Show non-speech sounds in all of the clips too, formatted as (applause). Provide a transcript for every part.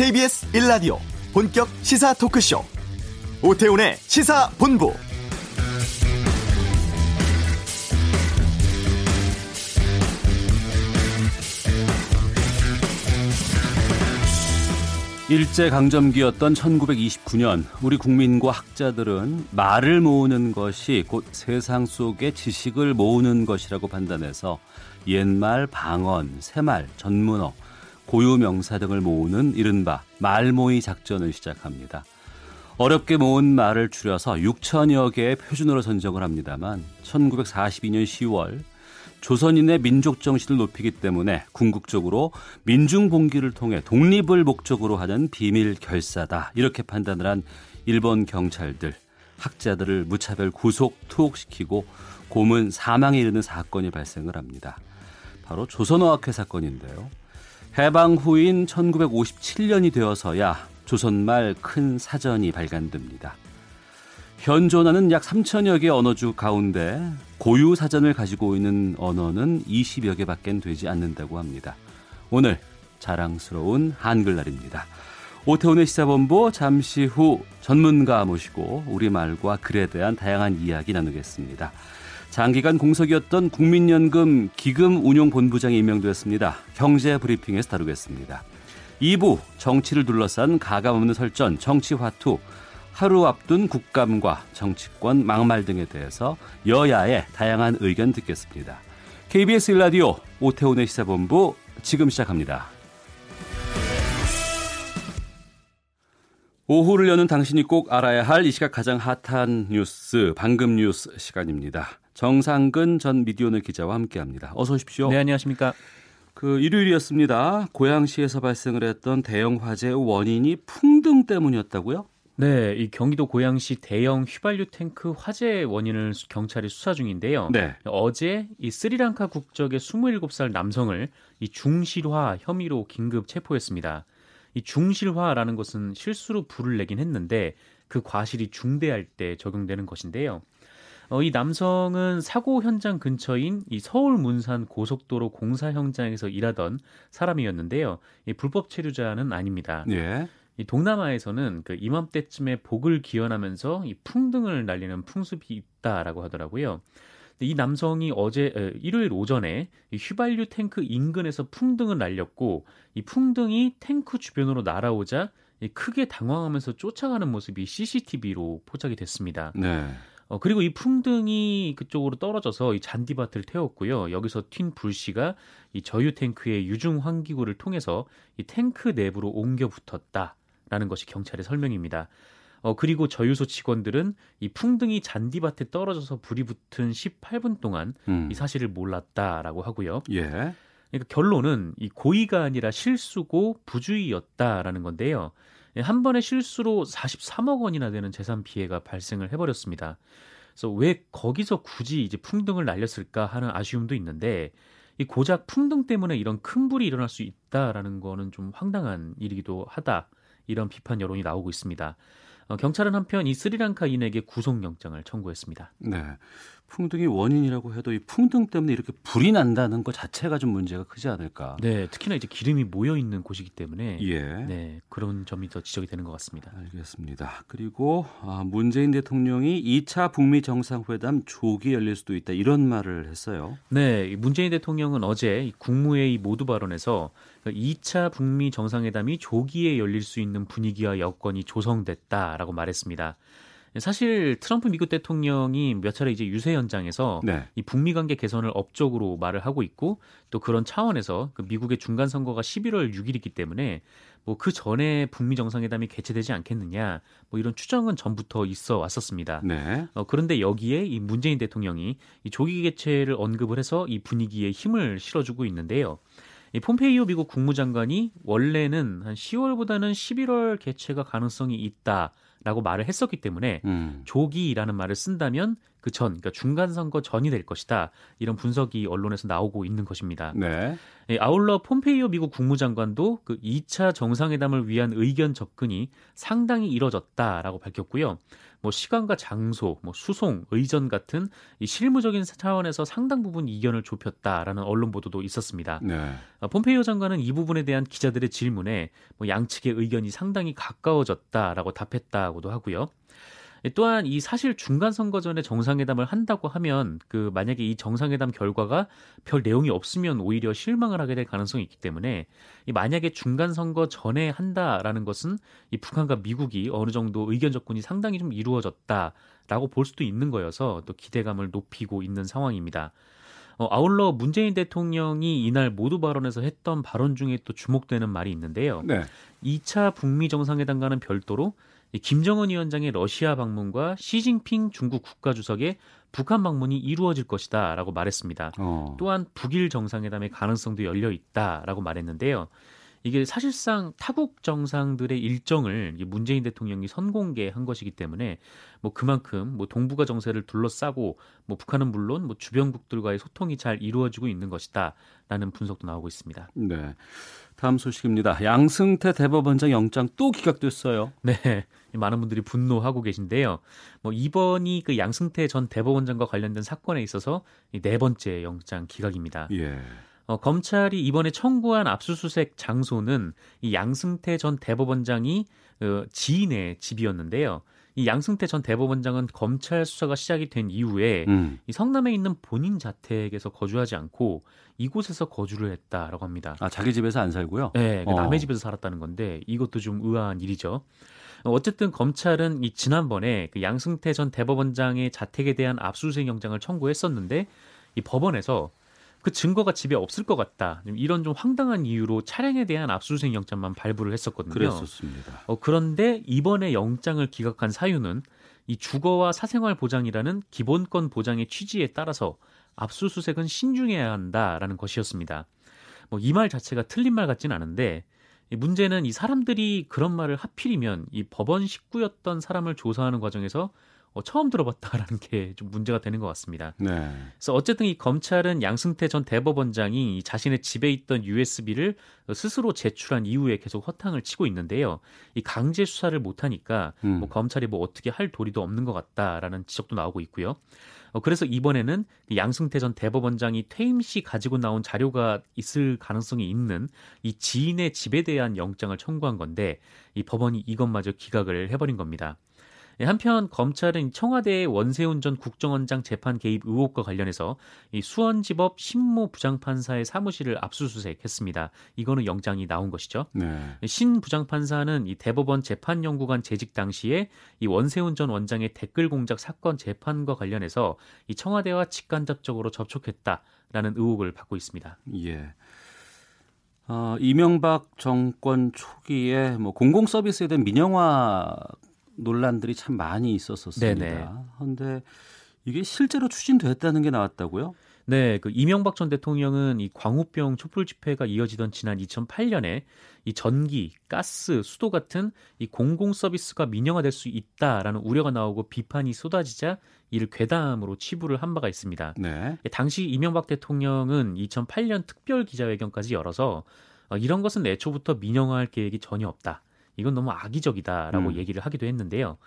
KBS 1라디오 본격 시사 토크쇼. 오태훈의 시사본부. 일제강점기였던 1929년 우리 국민과 학자들은 말을 모으는 것이 곧 세상 속의 지식을 모으는 것이라고 판단해서 옛말, 방언, 새말, 전문어, 고유 명사 등을 모으는 이른바 말모의 작전을 시작합니다. 어렵게 모은 말을 줄여서 6천여 개의 표준어로 선정을 합니다만 1942년 10월 조선인의 민족 정신을 높이기 때문에 궁극적으로 민중 봉기를 통해 독립을 목적으로 하는 비밀 결사다 이렇게 판단을 한 일본 경찰들 학자들을 무차별 구속 투옥시키고 고문 사망에 이르는 사건이 발생을 합니다. 바로 조선어학회 사건인데요. 해방 후인 1957년이 되어서야 조선말 큰 사전이 발간됩니다. 현존하는 약 3천여 개 언어주 가운데 고유 사전을 가지고 있는 언어는 20여 개밖에 되지 않는다고 합니다. 오늘 자랑스러운 한글날입니다. 오태훈의 시사본부 잠시 후 전문가 모시고 우리말과 글에 대한 다양한 이야기 나누겠습니다. 장기간 공석이었던 국민연금 기금운용본부장이 임명되었습니다. 경제 브리핑에서 다루겠습니다. 2부 정치를 둘러싼 가감없는 설전 정치화투 하루 앞둔 국감과 정치권 막말 등에 대해서 여야의 다양한 의견 듣겠습니다. KBS 일라디오 오태훈의 시사본부 지금 시작합니다. 오후를 여는 당신이 꼭 알아야 할 이 시각 가장 핫한 뉴스 방금 뉴스 시간입니다. 정상근 전 미디어널 기자와 함께합니다. 어서 오십시오. 네, 안녕하십니까. 그 일요일이었습니다. 고양시에서 발생을 했던 대형 화재의 원인이 풍등 때문이었다고요? 네, 이 경기도 고양시 대형 휘발유 탱크 화재 원인을 경찰이 수사 중인데요. 네. 어제 이 스리랑카 국적의 27살 남성을 이 중실화 혐의로 긴급 체포했습니다. 이 중실화라는 것은 실수로 불을 내긴 했는데 그 과실이 중대할 때 적용되는 것인데요. 어, 이 남성은 사고 현장 근처인 이 서울 문산 고속도로 공사 현장에서 일하던 사람이었는데요. 이 불법 체류자는 아닙니다. 예. 이 동남아에서는 그 이맘때쯤에 복을 기원하면서 이 풍등을 날리는 풍습이 있다라고 하더라고요. 이 남성이 어제 일요일 오전에 이 휘발유 탱크 인근에서 풍등을 날렸고 이 풍등이 탱크 주변으로 날아오자 크게 당황하면서 쫓아가는 모습이 CCTV로 포착이 됐습니다. 네. 어, 그리고 이 풍등이 그쪽으로 떨어져서 이 잔디밭을 태웠고요. 여기서 튄 불씨가 이 저유 탱크의 유중 환기구를 통해서 이 탱크 내부로 옮겨 붙었다라는 것이 경찰의 설명입니다. 어, 그리고 저유소 직원들은 이 풍등이 잔디밭에 떨어져서 불이 붙은 18분 동안 음. 이 사실을 몰랐다라고 하고요. 예. 그러니까 결론은 이 고의가 아니라 실수고 부주의였다라는 건데요. 예, 한 번의 실수로 43억 원이나 되는 재산 피해가 발생을 해버렸습니다. 그래서 왜 거기서 굳이 이제 풍등을 날렸을까 하는 아쉬움도 있는데 이 고작 풍등 때문에 이런 큰 불이 일어날 수 있다라는 거는 좀 황당한 일이기도 하다. 이런 비판 여론이 나오고 있습니다. 어, 경찰은 한편 이 스리랑카인에게 구속영장을 청구했습니다. 네. 풍등이 원인이라고 해도 이 풍등 때문에 이렇게 불이 난다는 것 자체가 좀 문제가 크지 않을까. 네, 특히나 이제 기름이 모여 있는 곳이기 때문에 예. 네, 그런 점이 더 지적이 되는 것 같습니다. 알겠습니다. 그리고 아, 문재인 대통령이 2차 북미 정상회담 조기 열릴 수도 있다 이런 말을 했어요. 네, 문재인 대통령은 어제 국무회의 모두 발언에서 2차 북미 정상회담이 조기에 열릴 수 있는 분위기와 여건이 조성됐다라고 말했습니다. 사실 트럼프 미국 대통령이 몇 차례 이제 유세 현장에서 네. 이 북미 관계 개선을 업적으로 말을 하고 있고 또 그런 차원에서 그 미국의 중간 선거가 11월 6일이기 때문에 뭐 그 전에 북미 정상회담이 개최되지 않겠느냐 뭐 이런 추정은 전부터 있어 왔었습니다. 네. 어, 그런데 여기에 이 문재인 대통령이 이 조기 개최를 언급을 해서 이 분위기에 힘을 실어주고 있는데요. 이 폼페이오 미국 국무장관이 원래는 한 10월보다는 11월 개최가 가능성이 있다 라고 말을 했었기 때문에 음. 조기라는 말을 쓴다면 그 전, 그러니까 중간 선거 전이 될 것이다. 이런 분석이 언론에서 나오고 있는 것입니다. 네. 예, 아울러 폼페이오 미국 국무장관도 그 2차 정상회담을 위한 의견 접근이 상당히 이뤄졌다라고 밝혔고요. 뭐 시간과 장소, 뭐 수송, 의전 같은 이 실무적인 차원에서 상당 부분 이견을 좁혔다라는 언론 보도도 있었습니다. 네. 어, 폼페이오 장관은 이 부분에 대한 기자들의 질문에 뭐 양측의 의견이 상당히 가까워졌다라고 답했다고도 하고요. 또한 이 사실 중간 선거 전에 정상회담을 한다고 하면 그 만약에 이 정상회담 결과가 별 내용이 없으면 오히려 실망을 하게 될 가능성이 있기 때문에 이 만약에 중간 선거 전에 한다라는 것은 이 북한과 미국이 어느 정도 의견 접근이 상당히 좀 이루어졌다라고 볼 수도 있는 거여서 또 기대감을 높이고 있는 상황입니다. 어, 아울러 문재인 대통령이 이날 모두 발언에서 했던 발언 중에 또 주목되는 말이 있는데요. 네. 2차 북미 정상회담과는 별도로 김정은 위원장의 러시아 방문과 시진핑 중국 국가주석의 북한 방문이 이루어질 것이다라고 말했습니다. 어. 또한 북일 정상회담의 가능성도 열려 있다라고 말했는데요. 이게 사실상 타국 정상들의 일정을 문재인 대통령이 선공개한 것이기 때문에 뭐 그만큼 뭐 동북아 정세를 둘러싸고 뭐 북한은 물론 뭐 주변국들과의 소통이 잘 이루어지고 있는 것이다라는 분석도 나오고 있습니다. 네. 다음 소식입니다. 양승태 대법원장 영장 또 기각됐어요. 네. 많은 분들이 분노하고 계신데요. 뭐 이번이 그 양승태 전 대법원장과 관련된 사건에 있어서 네 번째 영장 기각입니다. 예. 어, 검찰이 이번에 청구한 압수수색 장소는 이 양승태 전 대법원장이 어, 지인의 집이었는데요. 이 양승태 전 대법원장은 검찰 수사가 시작이 된 이후에 음. 이 성남에 있는 본인 자택에서 거주하지 않고 이곳에서 거주를 했다라고 합니다. 아 자기 집에서 안 살고요? 네, 그 어. 남의 집에서 살았다는 건데 이것도 좀 의아한 일이죠. 어쨌든 검찰은 이 지난번에 그 양승태 전 대법원장의 자택에 대한 압수수색 영장을 청구했었는데 이 법원에서 그 증거가 집에 없을 것 같다. 이런 좀 황당한 이유로 차량에 대한 압수수색 영장만 발부를 했었거든요. 그랬었습니다. 어, 그런데 이번에 영장을 기각한 사유는 이 주거와 사생활 보장이라는 기본권 보장의 취지에 따라서 압수수색은 신중해야 한다라는 것이었습니다. 뭐 이 말 자체가 틀린 말 같진 않은데 문제는 이 사람들이 그런 말을 하필이면 이 법원 식구였던 사람을 조사하는 과정에서 어, 처음 들어봤다라는 게 좀 문제가 되는 것 같습니다. 네. 그래서 어쨌든 이 검찰은 양승태 전 대법원장이 자신의 집에 있던 USB를 스스로 제출한 이후에 계속 허탕을 치고 있는데요. 이 강제 수사를 못하니까 음. 뭐 검찰이 뭐 어떻게 할 도리도 없는 것 같다라는 지적도 나오고 있고요. 어, 그래서 이번에는 양승태 전 대법원장이 퇴임 시 가지고 나온 자료가 있을 가능성이 있는 이 지인의 집에 대한 영장을 청구한 건데 이 법원이 이것마저 기각을 해버린 겁니다. 예, 한편 검찰은 청와대의 원세훈 전 국정원장 재판 개입 의혹과 관련해서 이 수원지법 신모 부장판사의 사무실을 압수수색했습니다. 이거는 영장이 나온 것이죠. 네. 신 부장판사는 이 대법원 재판연구관 재직 당시에 이 원세훈 전 원장의 댓글 공작 사건 재판과 관련해서 이 청와대와 직간접적으로 접촉했다라는 의혹을 받고 있습니다. 예. 어, 이명박 정권 초기에 뭐 공공 서비스에 대한 민영화 논란들이 참 많이 있었었습니다. 그런데 이게 실제로 추진됐다는 게 나왔다고요? 네, 그 이명박 전 대통령은 이 광우병 촛불 집회가 이어지던 지난 2008년에 이 전기, 가스, 수도 같은 이 공공 서비스가 민영화될 수 있다라는 우려가 나오고 비판이 쏟아지자 이를 괴담으로 치부를 한 바가 있습니다. 네. 당시 이명박 대통령은 2008년 특별 기자회견까지 열어서 어, 이런 것은 애초부터 민영화할 계획이 전혀 없다. 이건 너무 악의적이다라고 음. 얘기를 하기도 했는데요.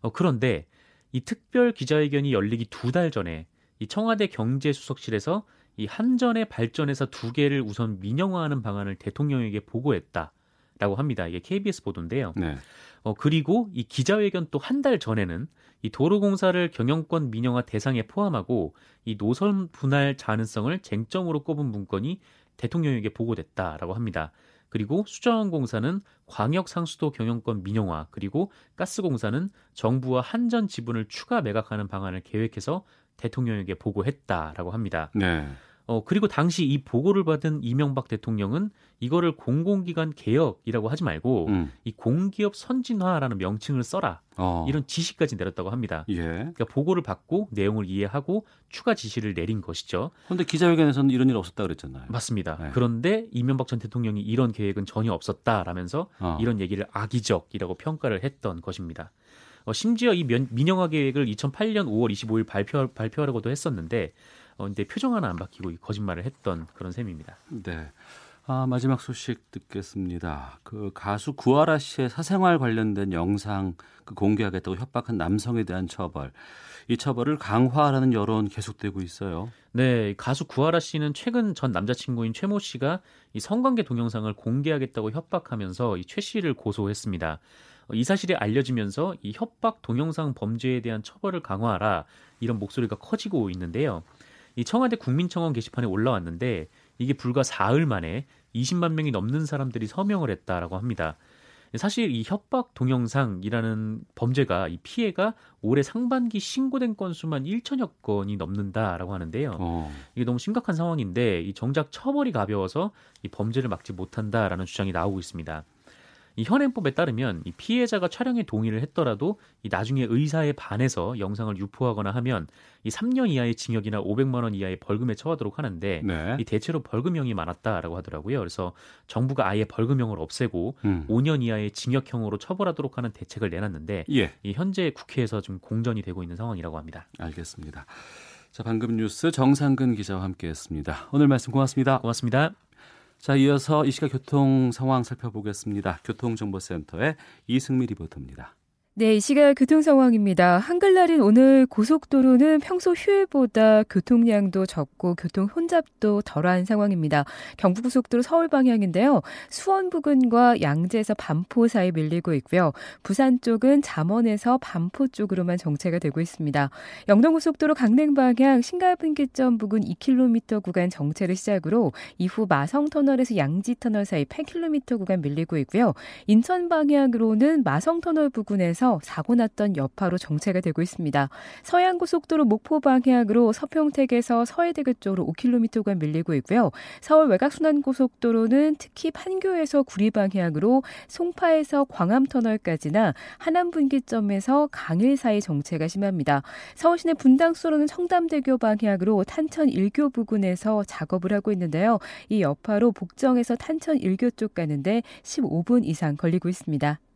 어, 그런데 이 특별 기자회견이 열리기 두 달 전에 이 청와대 경제수석실에서 이 한전의 발전에서 두 개를 우선 민영화하는 방안을 대통령에게 보고했다라고 합니다. 이게 KBS 보도인데요. 네. 어, 그리고 이 기자회견 또 한 달 전에는 이 도로공사를 경영권 민영화 대상에 포함하고 이 노선 분할 가능성을 쟁점으로 꼽은 문건이 대통령에게 보고됐다라고 합니다. 그리고 수자원공사는 광역 상수도 경영권 민영화, 그리고 가스공사는 정부와 한전 지분을 추가 매각하는 방안을 계획해서 대통령에게 보고했다라고 합니다. 네. 어, 그리고 당시 이 보고를 받은 이명박 대통령은 이거를 공공기관 개혁이라고 하지 말고 음. 이 공기업 선진화라는 명칭을 써라. 어. 이런 지시까지 내렸다고 합니다. 예. 그러니까 보고를 받고 내용을 이해하고 추가 지시를 내린 것이죠. 그런데 기자회견에서는 이런 일 없었다 그랬잖아요. 맞습니다. 네. 그런데 이명박 전 대통령이 이런 계획은 전혀 없었다라면서 어. 이런 얘기를 악의적이라고 평가를 했던 것입니다. 어, 심지어 이 면, 민영화 계획을 2008년 5월 25일 발표, 발표하려고도 했었는데 어, 근데 표정 하나 안 바뀌고 거짓말을 했던 그런 셈입니다. 네. 아, 마지막 소식 듣겠습니다. 그 가수 구하라 씨의 사생활 관련된 영상 그 공개하겠다고 협박한 남성에 대한 처벌. 이 처벌을 강화하라는 여론 계속되고 있어요. 네, 가수 구하라 씨는 최근 전 남자친구인 최 모 씨가 이 성관계 동영상을 공개하겠다고 협박하면서 이 최 씨를 고소했습니다. 이 사실이 알려지면서 이 협박 동영상 범죄에 대한 처벌을 강화하라 이런 목소리가 커지고 있는데요. 이 청와대 국민청원 게시판에 올라왔는데 이게 불과 사흘 만에 20만 명이 넘는 사람들이 서명을 했다라고 합니다. 사실 이 협박 동영상이라는 범죄가 이 피해가 올해 상반기 신고된 건수만 1천여 건이 넘는다라고 하는데요. 어. 이게 너무 심각한 상황인데 이 정작 처벌이 가벼워서 이 범죄를 막지 못한다라는 주장이 나오고 있습니다. 이 현행법에 따르면 이 피해자가 촬영에 동의를 했더라도 이 나중에 의사에 반해서 영상을 유포하거나 하면 이 3년 이하의 징역이나 500만 원 이하의 벌금에 처하도록 하는데 네. 이 대체로 벌금형이 많았다라고 하더라고요. 그래서 정부가 아예 벌금형을 없애고 음. 5년 이하의 징역형으로 처벌하도록 하는 대책을 내놨는데 예. 이 현재 국회에서 좀 공전이 되고 있는 상황이라고 합니다. 알겠습니다. 자, 방금 뉴스 정상근 기자와 함께했습니다. 오늘 말씀 고맙습니다. 고맙습니다. 자, 이어서 이 시각 교통 상황 살펴보겠습니다. 교통정보센터의 이승미 리포터입니다. 네, 이 시각 교통 상황입니다. 한글날인 오늘 고속도로는 평소 휴일보다 교통량도 적고 교통 혼잡도 덜한 상황입니다. 경부고속도로 서울 방향인데요. 수원 부근과 양재에서 반포 사이 밀리고 있고요. 부산 쪽은 잠원에서 반포 쪽으로만 정체가 되고 있습니다. 영동고속도로 강릉 방향 신갈분기점 부근 2km 구간 정체를 시작으로 이후 마성터널에서 양지터널 사이 8km 구간 밀리고 있고요. 인천 방향으로는 마성터널 부근에서 지에서 사고 났던 여파로 정체가 되고 있습니다. 서해안고속도로 목포 방향으로 서평택에서 서해대교 쪽으로 5km간 밀리고 있고요. 서울 외곽순환고속도로는 특히 판교에서 구리 방향으로 송파에서 광암터널까지나 하남분기점에서 강일 사이 정체가 심합니다. 서울시내 분당수로는 청담대교 방향으로 탄천 1교 부근에서 작업을 하고 있는데요. 이 여파로 복정에서 탄천 1교 쪽 가는데 15분 이상 걸리고 있습니다.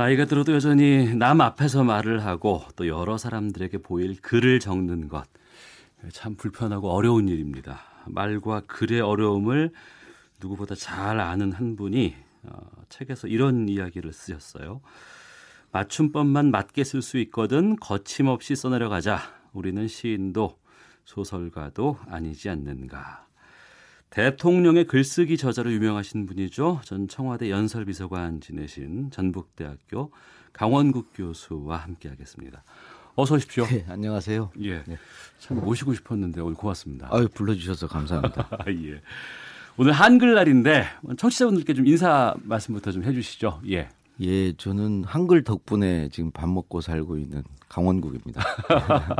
나이가 들어도 여전히 남 앞에서 말을 하고 또 여러 사람들에게 보일 글을 적는 것. 참 불편하고 어려운 일입니다. 말과 글의 어려움을 누구보다 잘 아는 한 분이 어, 책에서 이런 이야기를 쓰셨어요. 맞춤법만 맞게 쓸 수 있거든 거침없이 써내려가자. 우리는 시인도 소설가도 아니지 않는가. 대통령의 글쓰기 저자로 유명하신 분이죠. 전 청와대 연설비서관 지내신 전북대학교 강원국 교수와 함께하겠습니다. 어서 오십시오. 네, 안녕하세요. 예. 네. 참 모시고 싶었는데 오늘 고맙습니다. 아유, 불러주셔서 감사합니다. (laughs) 예. 오늘 한글날인데 청취자분들께 좀 인사 말씀부터 좀 해주시죠. 예. 예, 저는 한글 덕분에 지금 밥 먹고 살고 있는 강원국입니다.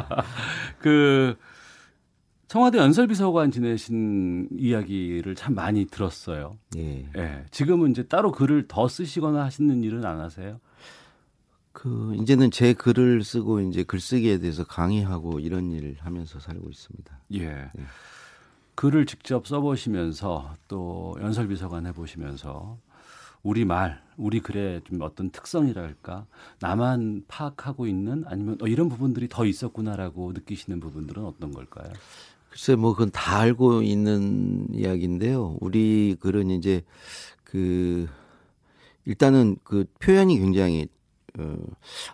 (laughs) 그 청와대 연설비서관 지내신 이야기를 참 많이 들었어요. 예. 예. 지금은 이제 따로 글을 더 쓰시거나 하시는 일은 안 하세요? 그 이제는 제 글을 쓰고 이제 글쓰기에 대해서 강의하고 이런 일을 하면서 살고 있습니다. 예. 예. 글을 직접 써보시면서 또 연설비서관 해보시면서 우리 말, 우리 글의 좀 어떤 특성이랄까 나만 파악하고 있는 아니면 어, 이런 부분들이 더 있었구나라고 느끼시는 부분들은 어떤 걸까요? 글쎄 뭐 그건 다 알고 있는 이야기인데요. 우리 글은 이제 그 일단은 그 표현이 굉장히 어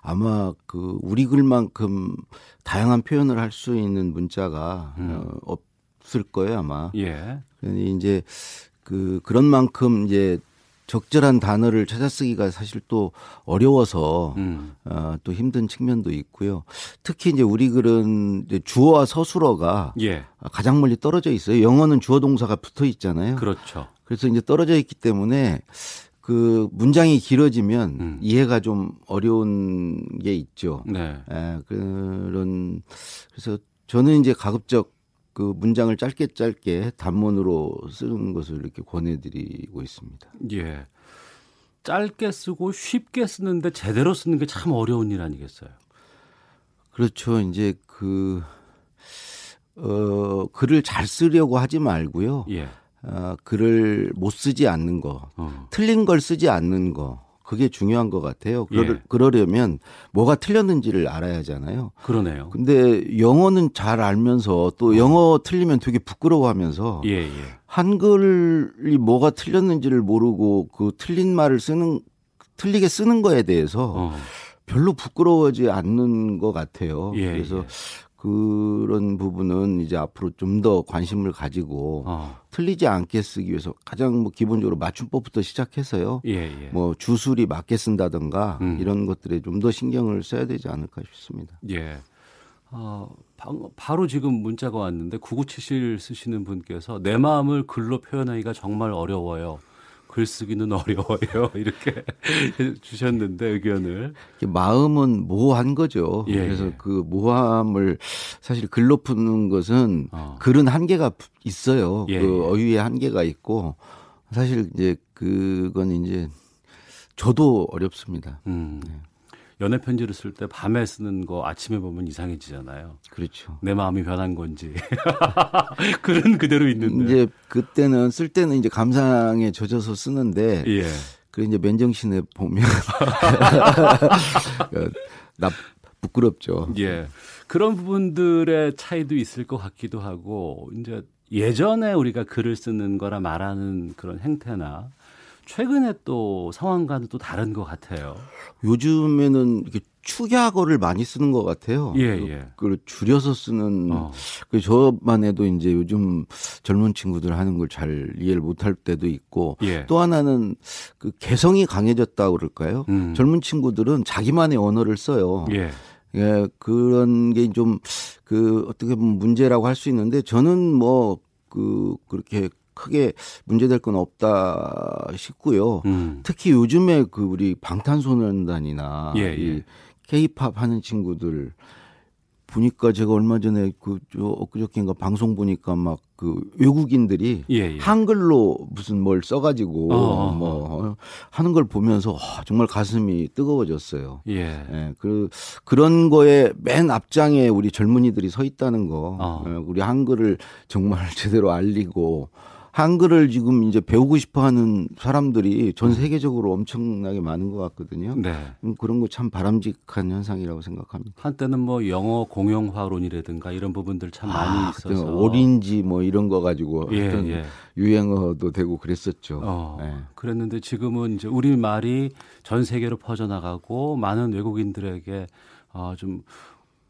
아마 그 우리 글만큼 다양한 표현을 할 수 있는 문자가 음. 어, 없을 거예요 아마. 예. 그러니 이제 그 그런 만큼 이제 적절한 단어를 찾아 쓰기가 사실 또 어려워서 음. 어, 또 힘든 측면도 있고요. 특히 이제 우리 글은 이제 주어와 서술어가 예. 가장 멀리 떨어져 있어요. 영어는 주어 동사가 붙어 있잖아요. 그렇죠. 그래서 이제 떨어져 있기 때문에 그 문장이 길어지면 음. 이해가 좀 어려운 게 있죠. 네. 에, 예, 그런 그래서 저는 이제 가급적 그 문장을 짧게 짧게 단문으로 쓰는 것을 이렇게 권해드리고 있습니다. 예. 짧게 쓰고 쉽게 쓰는데 제대로 쓰는 게 참 어려운 일 아니겠어요? 그렇죠. 이제 그, 어, 글을 잘 쓰려고 하지 말고요. 예. 어, 글을 못 쓰지 않는 거, 어. 틀린 걸 쓰지 않는 거, 그게 중요한 것 같아요. 그러, 예. 그러려면 뭐가 틀렸는지를 알아야 하잖아요. 그러네요. 근데 영어는 잘 알면서 또 영어 틀리면 되게 부끄러워하면서 예, 예. 한글이 뭐가 틀렸는지를 모르고 그 틀린 말을 쓰는 틀리게 쓰는 거에 대해서 어. 별로 부끄러워하지 않는 것 같아요. 예, 그래서 예. 그런 부분은 이제 앞으로 좀 더 관심을 가지고 어. 틀리지 않게 쓰기 위해서 가장 뭐 기본적으로 맞춤법부터 시작해서요. 예, 예. 뭐 주술이 맞게 쓴다든가 음. 이런 것들에 좀 더 신경을 써야 되지 않을까 싶습니다. 예. 어, 방- 바로 지금 문자가 왔는데 9977 쓰시는 분께서 내 마음을 글로 표현하기가 정말 어려워요. 글쓰기는 어려워요. (laughs) 이렇게 주셨는데 의견을. 마음은 모호한 거죠. 예, 그래서 예. 그 모함을 사실 글로 푸는 것은 어. 글은 한계가 있어요. 예, 그 예. 어휘의 한계가 있고 사실 이제 그건 이제 저도 어렵습니다. 음. 네. 연애 편지를 쓸 때 밤에 쓰는 거 아침에 보면 이상해지잖아요. 그렇죠. 내 마음이 변한 건지. (laughs) 글은 그대로 있는데. 이제 그때는 쓸 때는 이제 감상에 젖어서 쓰는데 예. 그 이제 맨정신에 보면 어, (laughs) (laughs) 나 부끄럽죠. 예. 그런 부분들의 차이도 있을 것 같기도 하고 이제 예전에 우리가 글을 쓰는 거나 말하는 그런 행태나 최근에 또 상황과는 또 다른 것 같아요. 요즘에는 이렇게 축약어를 많이 쓰는 것 같아요. 예, 예. 그걸 줄여서 쓰는 어. 그 저만 해도 이제 요즘 젊은 친구들 하는 걸 잘 이해를 못할 때도 있고 예. 또 하나는 그 개성이 강해졌다고 그럴까요? 음. 젊은 친구들은 자기만의 언어를 써요. 예. 예, 그런 게 좀 그 어떻게 보면 문제라고 할 수 있는데 저는 뭐 그 그렇게 크게 문제될 건 없다 싶고요. 음. 특히 요즘에 그 우리 방탄소년단이나 예, 예. 이 케이팝 하는 친구들 보니까 제가 얼마 전에 그저 엊그저께인가 방송 보니까 막 그 외국인들이 예, 예. 한글로 무슨 뭘 써가지고 어, 어, 어. 뭐 하는 걸 보면서 와, 정말 가슴이 뜨거워졌어요. 예. 예, 그 그런 거에 맨 앞장에 우리 젊은이들이 서 있다는 거, 어. 예, 우리 한글을 정말 (laughs) 제대로 알리고 한글을 지금 이제 배우고 싶어 하는 사람들이 전 세계적으로 엄청나게 많은 것 같거든요. 네. 음, 그런 거 참 바람직한 현상이라고 생각합니다. 한때는 뭐 영어 공용화론이라든가 이런 부분들 참 많이 아, 있어서 오린지 뭐 이런 거 가지고 예, 예. 유행어도 되고 그랬었죠. 어, 예. 그랬는데 지금은 이제 우리 말이 전 세계로 퍼져나가고 많은 외국인들에게 어, 좀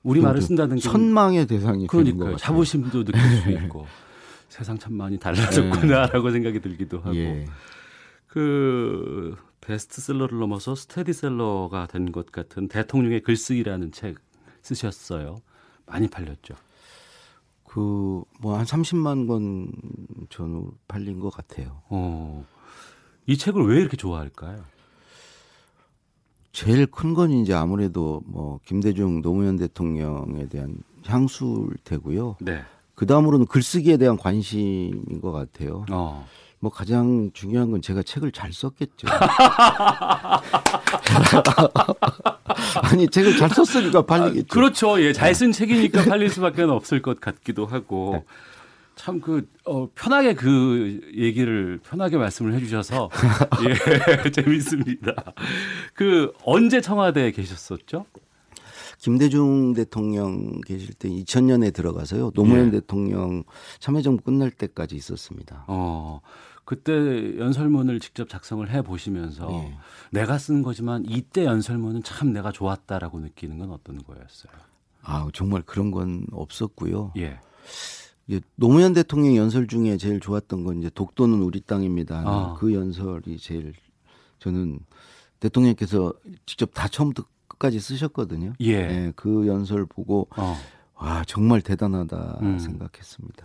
우리 말을 쓴다는 게 선망의 대상이. 같아요. 자부심도 느낄 수 있고 (laughs) 세상 참 많이 달라졌구나라고 생각이 들기도 하고 예. 그 베스트셀러를 넘어서 스테디셀러가 된 것 같은 대통령의 글쓰기라는 책 쓰셨어요. 많이 팔렸죠. 그 뭐 한 30만 권 전후 팔린 것 같아요. 어, 이 책을 왜 이렇게 좋아할까요? 제일 큰 건 이제 아무래도 뭐 김대중 노무현 대통령에 대한 향수일 테고요. 네. 그 다음으로는 글쓰기에 대한 관심인 것 같아요. 어. 뭐 가장 중요한 건 제가 책을 잘 썼겠죠. (laughs) 아니 책을 잘 썼으니까 팔리겠죠. 그렇죠. 예, 잘 쓴 책이니까 팔릴 수밖에 없을 것 같기도 하고. 참그 어, 편하게 그 얘기를 편하게 말씀을 해주셔서 (laughs) 예 (laughs) 재밌습니다. 그 언제 청와대에 계셨었죠? 김대중 대통령 계실 때 2000년에 들어가서요. 노무현 예. 대통령 참여정부 끝날 때까지 있었습니다. 어 그때 연설문을 직접 작성을 해 보시면서 예. 내가 쓴 거지만 이때 연설문은 참 내가 좋았다라고 느끼는 건 어떤 거였어요? 아 정말 그런 건 없었고요. 예. 이제 노무현 대통령 연설 중에 제일 좋았던 건 이제 독도는 우리 땅입니다. 아. 그 연설이 제일 저는 대통령께서 직접 다 처음부터 끝까지 쓰셨거든요. 예. 그 연설 보고 어. 와 정말 대단하다 음. 생각했습니다.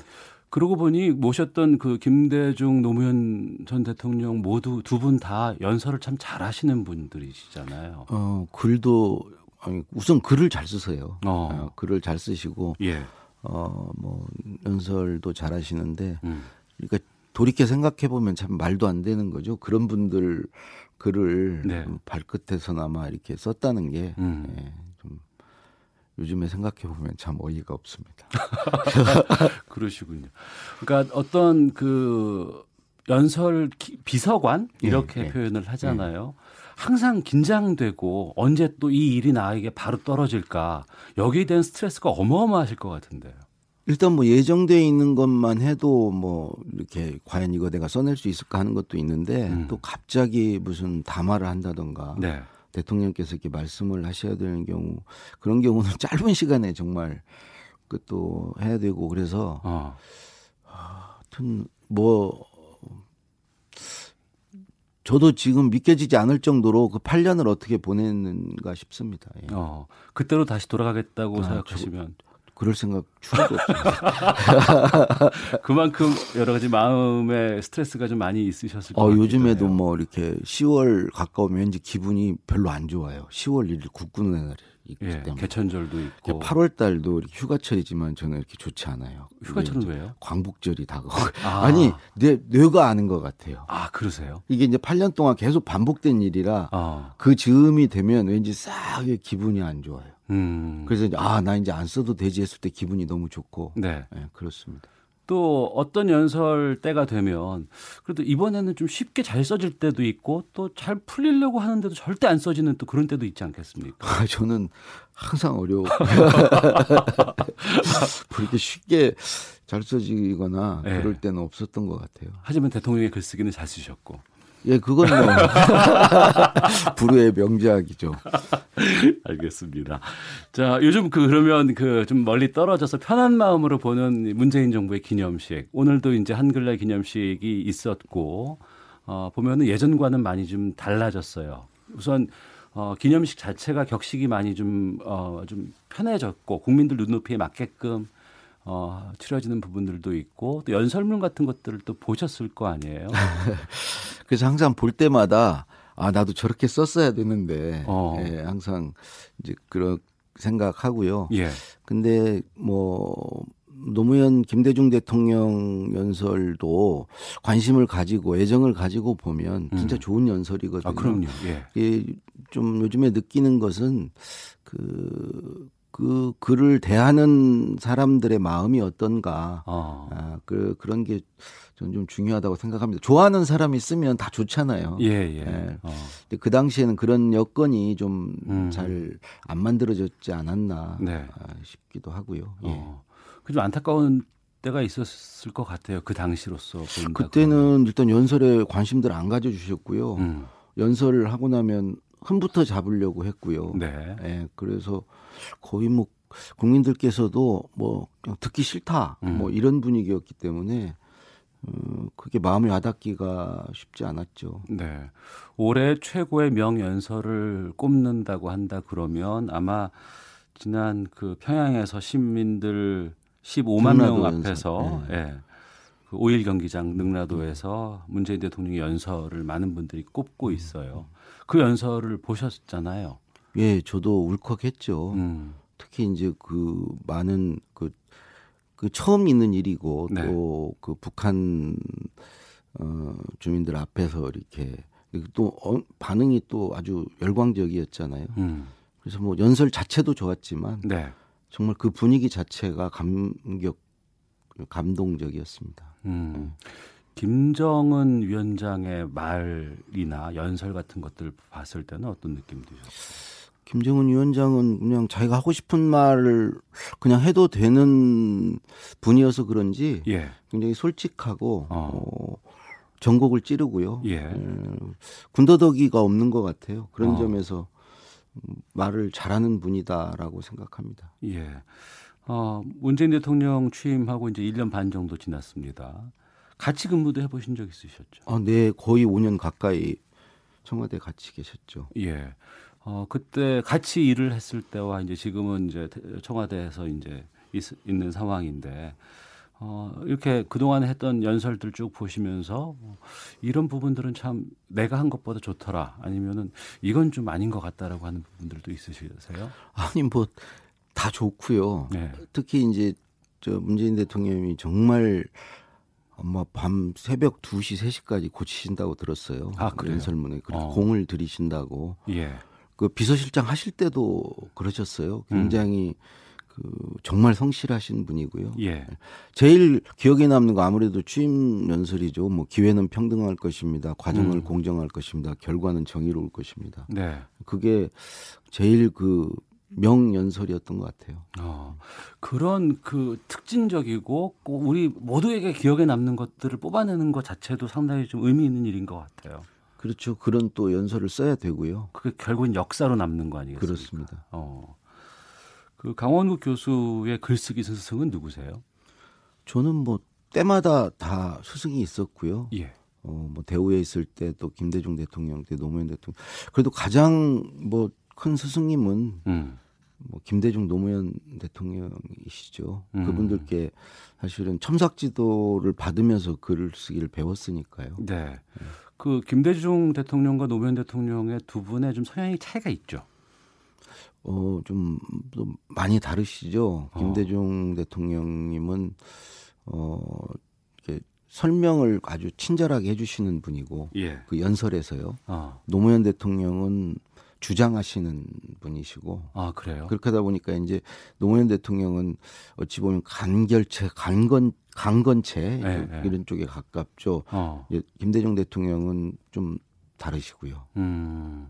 그러고 보니 모셨던 그 김대중 노무현 전 대통령 모두 두 분 다 연설을 참 잘하시는 분들이시잖아요. 어 글도 아니 우선 글을 잘 쓰세요. 어. 어, 글을 잘 쓰시고 예. 어뭐 연설도 잘하시는데 음. 그러니까 돌이켜 생각해 보면 참 말도 안 되는 거죠. 그런 분들 글을 네. 발끝에서나마 이렇게 썼다는 게 음. 예, 좀 요즘에 생각해 보면 참 어이가 없습니다. (laughs) 그러시군요. 그러니까 어떤 그 연설 기- 비서관 이렇게 예, 예. 표현을 하잖아요. 항상 긴장되고 언제 또 이 일이 나에게 바로 떨어질까 여기에 대한 스트레스가 어마어마하실 것 같은데요. 일단 뭐 예정돼 있는 것만 해도 뭐 이렇게 과연 이거 내가 써낼 수 있을까 하는 것도 있는데 음. 또 갑자기 무슨 담화를 한다던가 네. 대통령께서 이렇게 말씀을 하셔야 되는 경우 그런 경우는 (laughs) 짧은 시간에 정말 그또 해야 되고 그래서 어. 하여튼 뭐 저도 지금 믿겨지지 않을 정도로 그 8년을 어떻게 보냈는가 싶습니다. 예. 어. 그때로 다시 돌아가겠다고 아, 생각하시면 그럴 생각 추억도 없습니다. (laughs) 그만큼 여러 가지 마음의 스트레스가 좀 많이 있으셨을 것 어. 요즘에도 뭐 이렇게 10월 가까우면 왠지 기분이 별로 안 좋아요. 10월 1일 국군의 날이 있기 예, 때문에. 개천절도 있고 8월 달도 휴가철이지만 저는 이렇게 좋지 않아요. 휴가철은 왜요? 광복절이 다가오고. 아. (laughs) 아니, 내 뇌가 아는 것 같아요. 아 그러세요? 이게 이제 8년 동안 계속 반복된 일이라 어. 그 즈음이 되면 왠지 싹 기분이 안 좋아요. 음. 그래서 이제 아, 나 이제 안 써도 되지 했을 때 기분이 너무 좋고. 네. 예, 그렇습니다. 또 어떤 연설 때가 되면 그래도 이번에는 좀 쉽게 잘 써질 때도 있고 또 잘 풀리려고 하는데도 절대 안 써지는 또 그런 때도 있지 않겠습니까? 아, 저는 항상 어려워. (laughs) 그렇게 쉽게 잘 써지거나 네. 그럴 때는 없었던 것 같아요. 하지만 대통령의 글쓰기는 잘 쓰셨고 예, 그건 뭐 (laughs) 불후의 명작이죠. 알겠습니다. 자 요즘 그 그러면 그 좀 멀리 떨어져서 편한 마음으로 보는 문재인 정부의 기념식 오늘도 이제 한글날 기념식이 있었고 어, 보면은 예전과는 많이 좀 달라졌어요. 우선 어, 기념식 자체가 격식이 많이 좀, 어, 좀 편해졌고 국민들 눈높이에 맞게끔 어, 치러지는 부분들도 있고 또 연설문 같은 것들을 또 보셨을 거 아니에요. (laughs) 그래서 항상 볼 때마다 아 나도 저렇게 썼어야 되는데 어. 예, 항상 이제 그런 생각하고요. 예. 근데 뭐 노무현 김대중 대통령 연설도 관심을 가지고 애정을 가지고 보면 진짜 음. 좋은 연설이거든요. 아 그럼요. 예. 이게 좀 요즘에 느끼는 것은 그, 그 글을 대하는 사람들의 마음이 어떤가. 어. 아, 그, 그런 게 저는 좀 중요하다고 생각합니다. 좋아하는 사람이 쓰면 다 좋잖아요. 예, 예. 예. 어. 근데 그 당시에는 그런 여건이 좀 음. 잘안 만들어졌지 않았나 네. 아, 싶기도 하고요. 예. 어. 그좀 안타까운 때가 있었을 것 같아요. 그 당시로서 그때는 일단 연설에 관심들 안 가져주셨고요. 그러면. 음. 연설을 하고 나면 흠부터 잡으려고 했고요. 네. 예, 그래서 거의 뭐 국민들께서도 뭐 듣기 싫다 음. 뭐 이런 분위기였기 때문에 어, 그게 마음을 와닿기가 쉽지 않았죠. 네. 올해 최고의 명연설을 꼽는다고 한다 그러면 아마 지난 그 평양에서 시민들 15만 명 앞에서 연설. 예. 그 5일 경기장 능라도에서 문재인 대통령의 연설을 많은 분들이 꼽고 있어요. 그 연설을 보셨잖아요. 예, 저도 울컥했죠. 음. 특히 이제 그 많은 그, 그 처음 있는 일이고 네. 또그 북한 어, 주민들 앞에서 이렇게 또 어, 반응이 또 아주 열광적이었잖아요. 음. 그래서 뭐 연설 자체도 좋았지만 네. 정말 그 분위기 자체가 감격 감동적이었습니다. 음. 김정은 위원장의 말이나 연설 같은 것들 봤을 때는 어떤 느낌이 드셨어요? 김정은 위원장은 그냥 자기가 하고 싶은 말을 그냥 해도 되는 분이어서 그런지 예. 굉장히 솔직하고 어. 어, 전곡을 찌르고요. 예. 음, 군더더기가 없는 것 같아요. 그런 어. 점에서 음, 말을 잘하는 분이다라고 생각합니다. 예. 어, 문재인 대통령 취임하고 이제 1년 반 정도 지났습니다. 같이 근무도 해보신 적 있으셨죠? 아, 네, 거의 5년 가까이 청와대 같이 계셨죠. 예. 어, 그때 같이 일을 했을 때와 이제 지금은 이제 청와대에서 이제 있, 있는 상황인데, 어, 이렇게 그동안 했던 연설들 쭉 보시면서 어, 이런 부분들은 참 내가 한 것보다 좋더라. 아니면은 이건 좀 아닌 것 같다라고 하는 부분들도 있으세요? 아니 뭐 다 좋고요. 네. 특히 이제 저 문재인 대통령이 정말 아마 밤 새벽 2시 3시까지 고치신다고 들었어요. 아? 연설문에 그래서 어. 공을 들이신다고. 예. 그 비서실장 하실 때도 그러셨어요. 굉장히 그 정말 성실하신 분이고요. 예. 제일 기억에 남는 거 아무래도 취임 연설이죠. 뭐 기회는 평등할 것입니다. 과정을 음. 공정할 것입니다. 결과는 정의로울 것입니다. 네. 그게 제일 그 명연설이었던 것 같아요. 어, 그런 그 특징적이고 꼭 우리 모두에게 기억에 남는 것들을 뽑아내는 것 자체도 상당히 좀 의미 있는 일인 것 같아요. 그렇죠. 그런 또 연설을 써야 되고요. 그게 결국은 역사로 남는 거 아니겠습니까? 그렇습니다. 어. 그 강원국 교수의 글쓰기 스승은 누구세요? 저는 뭐 때마다 다 스승이 있었고요. 예. 어, 뭐 대우에 있을 때 또 김대중 대통령 때 노무현 대통령 그래도 가장 뭐 큰 스승님은 음. 뭐 김대중 노무현 대통령이시죠. 음. 그분들께 사실은 첨삭지도를 받으면서 글을 쓰기를 배웠으니까요. 네. 그 김대중 대통령과 노무현 대통령의 두 분의 좀 성향이 차이가 있죠. 어, 좀, 좀 많이 다르시죠. 어. 김대중 대통령님은, 어, 설명을 아주 친절하게 해주시는 분이고, 예. 그 연설에서요. 어. 노무현 대통령은 주장하시는 분이시고, 아 그래요? 그렇게 하다 보니까 이제 노무현 대통령은 어찌 보면 간결체, 강건, 강건체, 네, 네. 이런 쪽에 가깝죠. 어. 예, 김대중 대통령은 좀 다르시고요. 음.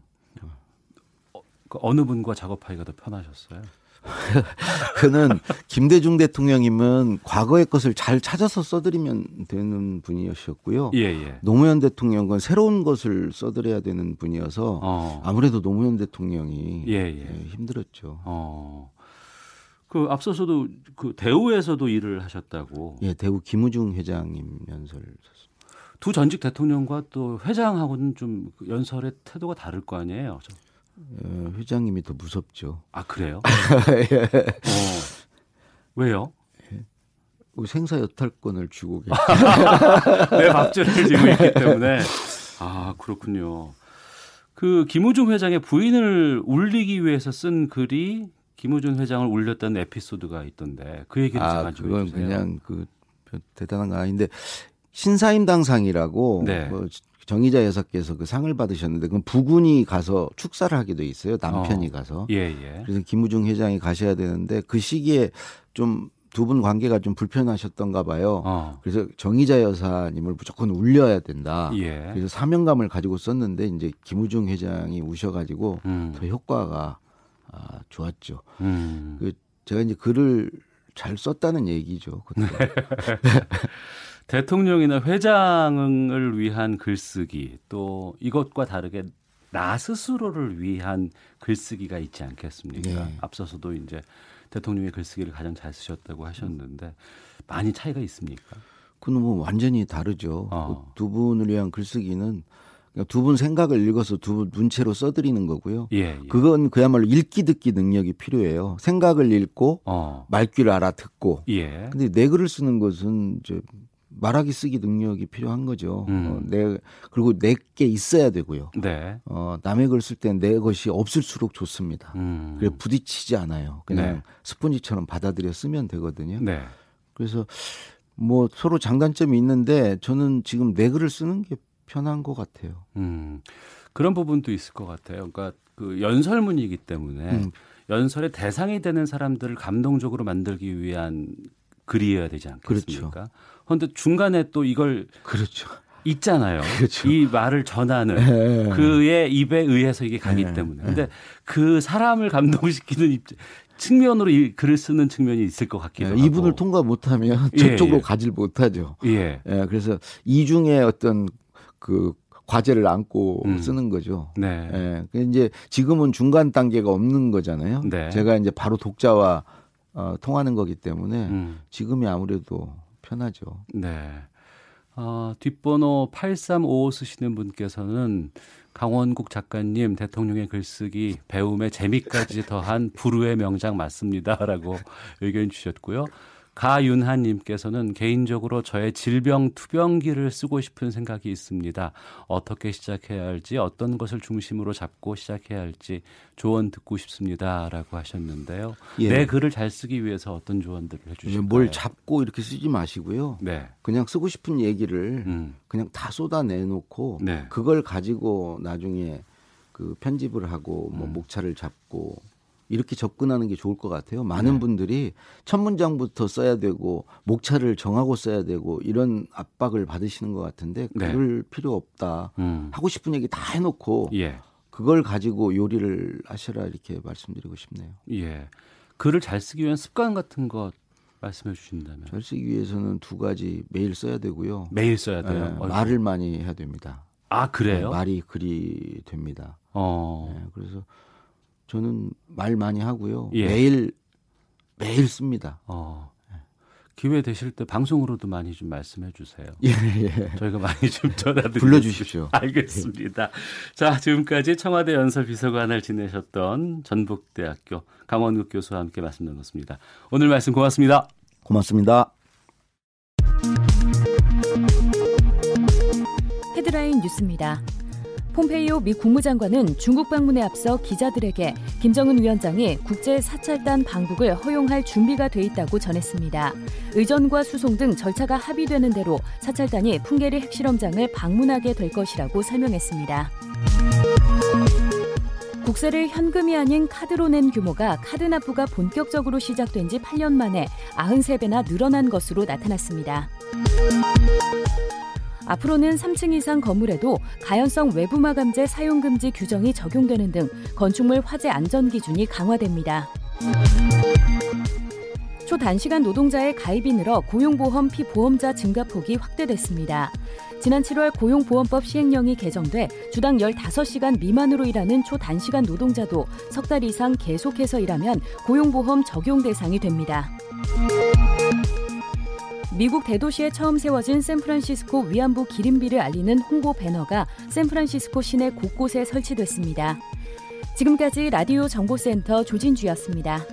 어, 그 어느 분과 작업하기가 더 편하셨어요? (laughs) 그는 김대중 대통령이면 과거의 것을 잘 찾아서 써드리면 되는 분이셨고요. 예, 예. 노무현 대통령은 새로운 것을 써드려야 되는 분이어서 어. 아무래도 노무현 대통령이 예, 예, 예. 힘들었죠. 어. 그 앞서서도 그 대우에서도 일을 하셨다고. 예, 대우 김우중 회장님 연설. 두 전직 대통령과 또 회장하고는 좀그 연설의 태도가 다를 거 아니에요. 저- 어, 회장님이 더 무섭죠. 아 그래요? 예. (laughs) 어. 왜요? 그 생사 여탈권을 쥐고 (laughs) 계시. 내 밥줄을 지고 있기 때문에. 아 그렇군요. 그 김우중 회장의 부인을 울리기 위해서 쓴 글이 김우중 회장을 울렸다는 에피소드가 있던데 그 얘기를 아, 좀 그건 해주세요. 그냥 그 대단한 거 아닌데 신사임당상이라고 네. 뭐 정의자 여사께서 그 상을 받으셨는데 그건 부군이 가서 축사를 하게 돼 있어요. 남편이 어. 가서. 예 예. 그래서 김우중 회장이 가셔야 되는데 그 시기에 좀 두 분 관계가 좀 불편하셨던가 봐요. 어. 그래서 정의자 여사님을 무조건 울려야 된다. 예. 그래서 사명감을 가지고 썼는데 이제 김우중 회장이 우셔가지고 음. 더 효과가 아, 좋았죠. 음. 그 제가 이제 글을 잘 썼다는 얘기죠. 그때. (laughs) 대통령이나 회장을 위한 글쓰기 또 이것과 다르게 나 스스로를 위한 글쓰기가 있지 않겠습니까? 네. 앞서서도 이제 대통령의 글쓰기를 가장 잘 쓰셨다고 하셨는데 많이 차이가 있습니까? 그는 뭐 완전히 다르죠. 어. 그 두 분을 위한 글쓰기는 두 분 생각을 읽어서 두 분 문체로 써드리는 거고요. 예. 예. 그건 그야말로 읽기 듣기 능력이 필요해요. 생각을 읽고 어. 말귀를 알아듣고. 예. 근데 내 글을 쓰는 것은 이제 말하기 쓰기 능력이 필요한 거죠. 음. 어, 내 그리고 내게 있어야 되고요. 네. 어, 남의 글 쓸 때 내 것이 없을수록 좋습니다. 음. 그래 부딪히지 않아요. 그냥 네. 스펀지처럼 받아들여 쓰면 되거든요. 네. 그래서 뭐 서로 장단점이 있는데 저는 지금 내 글을 쓰는 게 편한 것 같아요. 음. 그런 부분도 있을 것 같아요. 그러니까 그 연설문이기 때문에 음. 연설의 대상이 되는 사람들을 감동적으로 만들기 위한 글이어야 되지 않겠습니까? 그렇죠. 그런데 중간에 또 이걸 그렇죠. 있잖아요. 그렇죠. 이 말을 전하는 네. 그의 입에 의해서 이게 가기 네. 때문에. 근데 그 사람을 감동시키는 입, 측면으로 이 글을 쓰는 측면이 있을 것 같기도 하고. 네, 이분을 통과 못하면 예, 저쪽으로 예. 가질 못하죠. 예. 예, 그래서 이중의 어떤 그 과제를 안고 음. 쓰는 거죠. 네. 예, 그 이제 지금은 중간 단계가 없는 거잖아요. 네. 제가 이제 바로 독자와 어, 통하는 거기 때문에 음. 지금이 아무래도 편하죠. 네. 어, 뒷번호 8355 쓰시는 분께서는 강원국 작가님 대통령의 글쓰기 배움의 재미까지 더한 불후의 명작 맞습니다라고 (laughs) 의견 주셨고요. 가윤하님께서는 개인적으로 저의 질병 투병기를 쓰고 싶은 생각이 있습니다. 어떻게 시작해야 할지, 어떤 것을 중심으로 잡고 시작해야 할지 조언 듣고 싶습니다라고 하셨는데요. 예. 내 글을 잘 쓰기 위해서 어떤 조언들을 해주실까요? 뭘 잡고 이렇게 쓰지 마시고요. 네. 그냥 쓰고 싶은 얘기를 음. 그냥 다 쏟아내놓고 네. 그걸 가지고 나중에 그 편집을 하고 뭐 음. 목차를 잡고 이렇게 접근하는 게 좋을 것 같아요. 많은 네. 분들이 첫 문장부터 써야 되고 목차를 정하고 써야 되고 이런 압박을 받으시는 것 같은데 네. 그럴 필요 없다. 음. 하고 싶은 얘기 다 해놓고 예. 그걸 가지고 요리를 하셔라 이렇게 말씀드리고 싶네요. 예. 글을 잘 쓰기 위한 습관 같은 것 말씀해 주신다면 잘 쓰기 위해서는 두 가지 매일 써야 되고요. 매일 써야 돼요. 예, 얼굴. 말을 많이 해야 됩니다. 아 그래요? 말이 글이 됩니다. 어. 네, 그래서 저는 말 많이 하고요. 예. 매일 매일 씁니다. 어. 기회 되실 때 방송으로도 많이 좀 말씀해 주세요. 예, 예. 저희가 많이 좀 (laughs) 전화드리겠습니다. 불러주십시오. 알겠습니다. 자, 지금까지 청와대 연설비서관을 지내셨던 전북대학교 강원국 교수와 함께 말씀 나눴습니다. 오늘 말씀 고맙습니다. 고맙습니다. 헤드라인 뉴스입니다. 폼페이오 미 국무장관은 중국 방문에 앞서 기자들에게 김정은 위원장이 국제 사찰단 방북을 허용할 준비가 돼 있다고 전했습니다. 의전과 수송 등 절차가 합의되는 대로 사찰단이 풍계리 핵실험장을 방문하게 될 것이라고 설명했습니다. 국세를 현금이 아닌 카드로 낸 규모가 카드 납부가 본격적으로 시작된 지 8년 만에 93배나 늘어난 것으로 나타났습니다. 앞으로는 3층 이상 건물에도 가연성 외부 마 감재 사용 금지 규정이 적용되는 등 건축물 화재 안전 기준이 강화됩니다. 초단시간 노동자의 가입이 늘어 고용보험 피보험자 증가폭이 확대됐습니다. 지난 7월 고용보험법 시행령이 개정돼 주당 15시간 미만으로 일하는 초단시간 노동자도 석 달 이상 계속해서 일하면 고용보험 적용 대상이 됩니다. 미국 대도시에 처음 세워진 샌프란시스코 위안부 기림비를 알리는 홍보 배너가 샌프란시스코 시내 곳곳에 설치됐습니다. 지금까지 라디오 정보센터 조진주였습니다.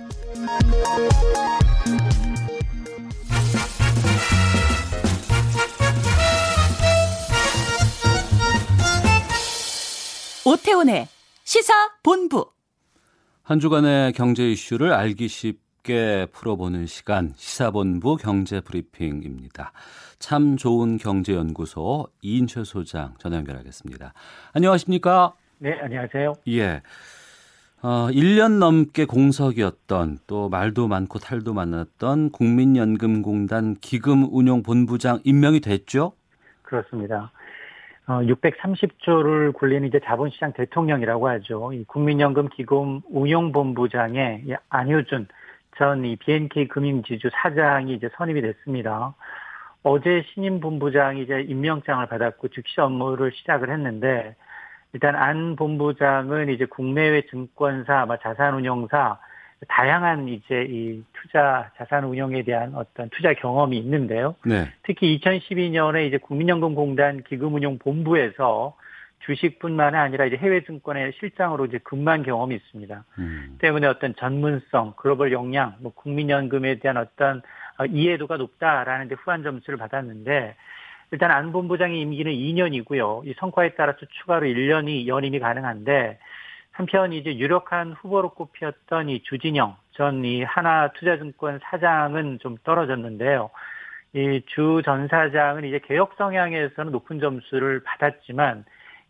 오태훈의 시사 본부. 한 주간의 경제 이슈를 알기 쉽 게 풀어보는 시간 시사본부 경제브리핑입니다. 참 좋은 경제연구소 이인철 소장 전화 연결하겠습니다. 안녕하십니까? 네, 안녕하세요. 예. 어, 1년 넘게 공석이었던 또 말도 많고 탈도 많았던 국민연금공단 기금운용본부장 임명이 됐죠? 그렇습니다. 어, 630조를 굴리는 이제 자본시장 대통령이라고 하죠. 이 국민연금 기금 운용본부장에 이 안효준 전 이 BNK 금융지주 사장이 이제 선임이 됐습니다. 어제 신임 본부장이 이제 임명장을 받았고 즉시 업무를 시작을 했는데 일단 안 본부장은 이제 국내외 증권사, 아마 자산운용사 다양한 이제 이 투자 자산 운용에 대한 어떤 투자 경험이 있는데요. 네. 특히 2012년에 이제 국민연금공단 기금운용 본부에서 주식뿐만 아니라 이제 해외 증권의 실장으로 이제 근무한 경험이 있습니다. 음. 때문에 어떤 전문성, 글로벌 역량, 뭐 국민연금에 대한 어떤 어, 이해도가 높다라는 데 후한 점수를 받았는데 일단 안 본부장의 임기는 2년이고요. 이 성과에 따라서 추가로 1년이 연임이 가능한데 한편 이제 유력한 후보로 꼽혔던 이 주진영 전 이 하나투자증권 사장은 좀 떨어졌는데요. 이 주 전 사장은 이제 개혁 성향에서는 높은 점수를 받았지만 이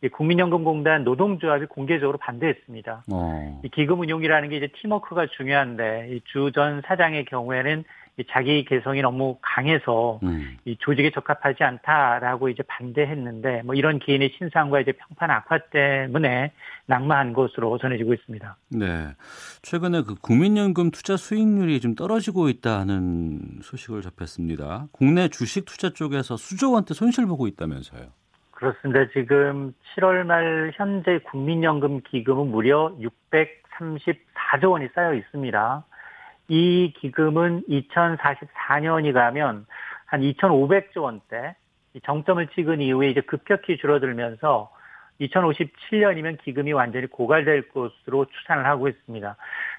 국민연금공단 노동조합이 공개적으로 반대했습니다. 어. 이 기금 운용이라는 게 이제 팀워크가 중요한데 이주전 사장의 경우에는 이 자기 개성이 너무 강해서 음. 이 조직에 적합하지 않다라고 이제 반대했는데 뭐 이런 개인의 신상과 이제 평판 악화 때문에 낙마한 것으로 전해지고 있습니다. 네. 최근에 그 국민연금 투자 수익률이 좀 떨어지고 있다는 소식을 접했습니다. 국내 주식 투자 쪽에서 수조 원대 손실 보고 있다면서요. 그렇습니다. 지금 7월 말 현재 국민연금 기금은 무려 634조 원이 쌓여 있습니다. 이 기금은 2044년이 가면 한 2,500조 원대 정점을 찍은 이후에 이제 급격히 줄어들면서 2057년이면 기금이 완전히 고갈될 것으로 추산을 하고 있습니다.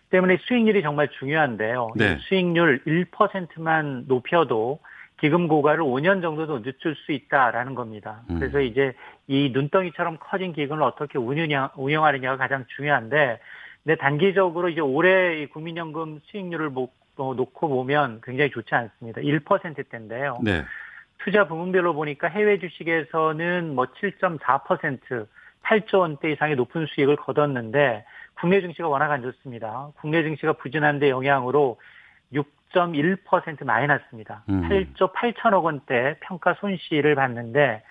때문에 수익률이 정말 중요한데요. 네. 수익률 1%만 높여도 기금 고갈을 5년 정도도 늦출 수 있다라는 겁니다. 음. 그래서 이제 이 눈덩이처럼 커진 기금을 어떻게 운영, 운영하느냐가 가장 중요한데, 근데 단기적으로 이제 올해 이 국민연금 수익률을 뭐, 뭐 놓고 보면 굉장히 좋지 않습니다. 1%대인데요. 네. 투자 부문별로 보니까 해외 주식에서는 뭐 7.4%, 8조 원대 이상의 높은 수익을 거뒀는데 국내 증시가 워낙 안 좋습니다. 국내 증시가 부진한데 영향으로 6.1% 마이너스입니다. 음. 8조 8천억 원대 평가 손실을 봤는데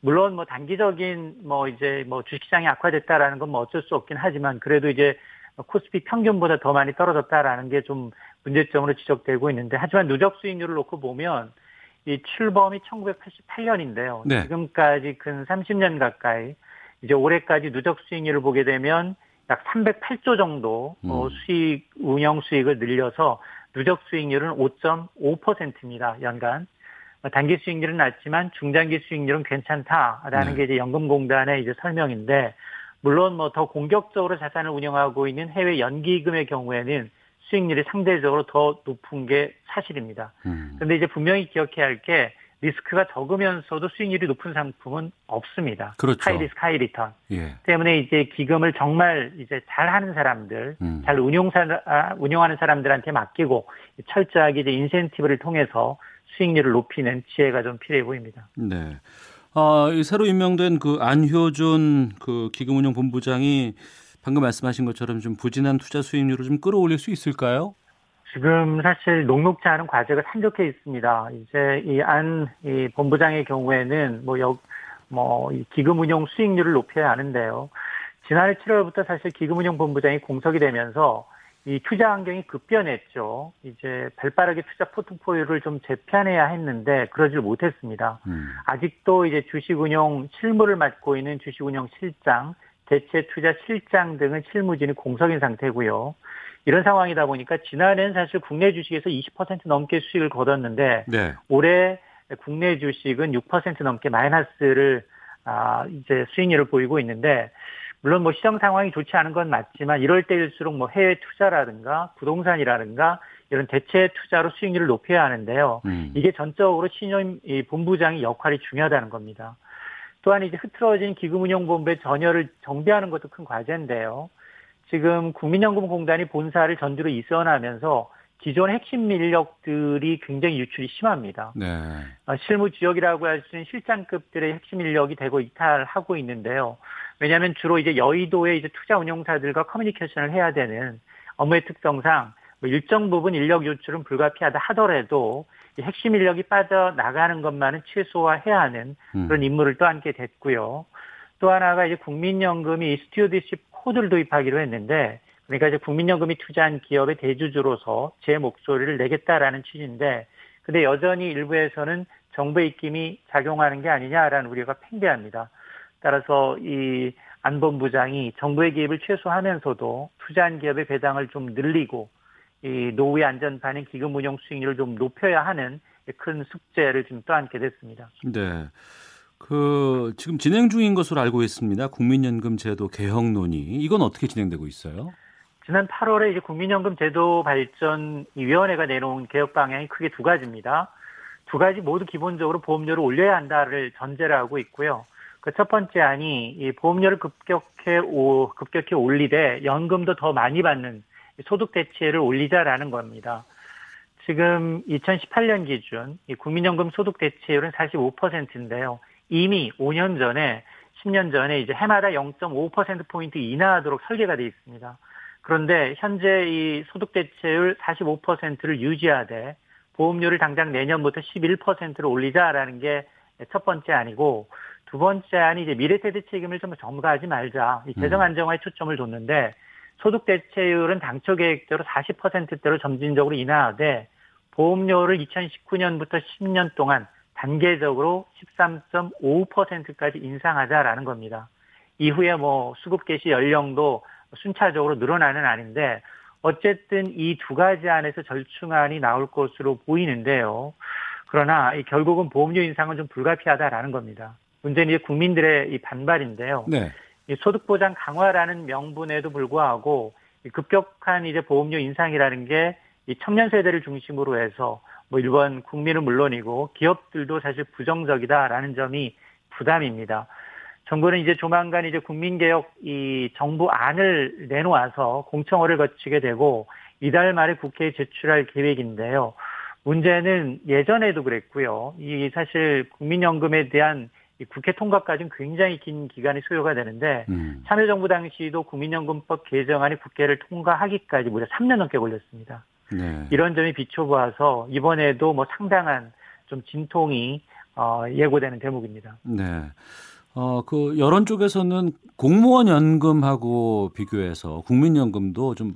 물론 뭐 단기적인 뭐 이제 뭐 주식시장이 악화됐다라는 건 뭐 어쩔 수 없긴 하지만 그래도 이제 코스피 평균보다 더 많이 떨어졌다라는 게 좀 문제점으로 지적되고 있는데 하지만 누적 수익률을 놓고 보면 이 출범이 1988년인데요. 네. 지금까지 근 30년 가까이 이제 올해까지 누적 수익률을 보게 되면 약 308조 정도 어, 음. 수익 운영 수익을 늘려서 누적 수익률은 5.5%입니다. 연간. 어, 단기 수익률은 낮지만 중장기 수익률은 괜찮다라는 네. 게 이제 연금공단의 이제 설명인데 물론 뭐 더 공격적으로 자산을 운영하고 있는 해외 연기금의 경우에는 수익률이 상대적으로 더 높은 게 사실입니다. 음. 근데 이제 분명히 기억해야 할 게 리스크가 적으면서도 수익률이 높은 상품은 없습니다. 그렇죠. high risk high return. 예. 때문에 이제 기금을 정말 이제 잘 하는 사람들, 음. 잘 운용사, 아, 운영하는 사람들한테 맡기고 철저하게 이제 인센티브를 통해서 수익률을 높이는 지혜가 좀 필요해 보입니다. 네. 아, 이 새로 임명된 그 안효준 그 기금운용 본부장이 방금 말씀하신 것처럼 좀 부진한 투자 수익률을 좀 끌어올릴 수 있을까요? 지금 사실 녹록지 않은 과제가 산적해 있습니다. 이제 이안이 본부장의 경우에는 뭐 역, 뭐, 이 기금운용 수익률을 높여야 하는데요. 지난해 7월부터 사실 기금운용 본부장이 공석이 되면서 이 투자 환경이 급변했죠. 이제 발빠르게 투자 포트폴리오를 좀 재편해야 했는데 그러질 못했습니다. 음. 아직도 이제 주식운용 실무를 맡고 있는 주식운용 실장, 대체 투자 실장 등은 실무진이 공석인 상태고요. 이런 상황이다 보니까 지난해는 사실 국내 주식에서 20% 넘게 수익을 거뒀는데 네. 올해 국내 주식은 6% 넘게 마이너스를 아 이제 수익률을 보이고 있는데 물론 뭐 시장 상황이 좋지 않은 건 맞지만 이럴 때일수록 뭐 해외 투자라든가 부동산이라든가 이런 대체 투자로 수익률을 높여야 하는데요. 음. 이게 전적으로 신임 이 본부장의 역할이 중요하다는 겁니다. 또한 이제 흐트러진 기금운용본부의 전열을 정비하는 것도 큰 과제인데요. 지금 국민연금공단이 본사를 전주로 이전하면서 기존 핵심 인력들이 굉장히 유출이 심합니다. 네. 어, 실무 지역이라고 할 수 있는 실장급들의 핵심 인력이 되고 이탈하고 있는데요. 왜냐하면 주로 이제 여의도의 이제 투자 운용사들과 커뮤니케이션을 해야 되는 업무의 특성상 뭐 일정 부분 인력 유출은 불가피하다 하더라도 이 핵심 인력이 빠져 나가는 것만은 최소화해야 하는 음. 그런 임무를 또 함께 됐고요. 또 하나가 이제 국민연금이 이 스튜어디십 코드를 도입하기로 했는데 그러니까 이제 국민연금이 투자한 기업의 대주주로서 제 목소리를 내겠다라는 취지인데 근데 여전히 일부에서는 정부의 입김이 작용하는 게 아니냐라는 우려가 팽배합니다. 따라서 이 안본부장이 정부의 개입을 최소화하면서도 투자한 기업의 배당을 좀 늘리고 이 노후의 안전판인 기금 운용 수익률을 좀 높여야 하는 큰 숙제를 지금 떠안게 됐습니다. 네. 그 지금 진행 중인 것으로 알고 있습니다. 국민연금 제도 개혁 논의. 이건 어떻게 진행되고 있어요? 지난 8월에 이제 국민연금 제도 발전 위원회가 내놓은 개혁 방향이 크게 두 가지입니다. 두 가지 모두 기본적으로 보험료를 올려야 한다를 전제로 하고 있고요. 그 첫 번째 안이 이 보험료를 급격히 오, 급격히 올리되 연금도 더 많이 받는 소득 대체를 올리자라는 겁니다. 지금 2018년 기준 이 국민연금 소득 대체율은 45%인데요. 이미 5년 전에 10년 전에 이제 해마다 0.5% 포인트 인하하도록 설계가 되어 있습니다. 그런데 현재 이 소득 대체율 45%를 유지하되 보험료를 당장 내년부터 11%를 올리자라는 게 첫 번째 아니고 두 번째 안이 이제 미래 세대 책임을 좀 점가하지 말자. 이 재정 안정화에 초점을 뒀는데 소득 대체율은 당초 계획대로 40%대로 점진적으로 인하하되 보험료를 2019년부터 10년 동안 단계적으로 13.5%까지 인상하자라는 겁니다. 이후에 뭐 수급 개시 연령도 순차적으로 늘어나는 아닌데 어쨌든 이 두 가지 안에서 절충안이 나올 것으로 보이는데요. 그러나 결국은 보험료 인상은 좀 불가피하다라는 겁니다. 문제는 이제 국민들의 이 반발인데요. 네. 이 소득보장 강화라는 명분에도 불구하고 급격한 이제 보험료 인상이라는 게 이 청년 세대를 중심으로 해서 뭐 일본 국민은 물론이고 기업들도 사실 부정적이다라는 점이 부담입니다. 정부는 이제 조만간 이제 국민개혁 이 정부 안을 내놓아서 공청회를 거치게 되고 이달 말에 국회에 제출할 계획인데요. 문제는 예전에도 그랬고요. 이 사실 국민연금에 대한 국회 통과까지는 굉장히 긴 기간이 소요가 되는데 음. 참여정부 당시도 국민연금법 개정안이 국회를 통과하기까지 무려 3년 넘게 걸렸습니다. 네. 이런 점이 비춰보아서 이번에도 뭐 상당한 좀 진통이 어, 예고되는 대목입니다. 네. 어, 그 여론 쪽에서는 공무원 연금하고 비교해서 국민연금도 좀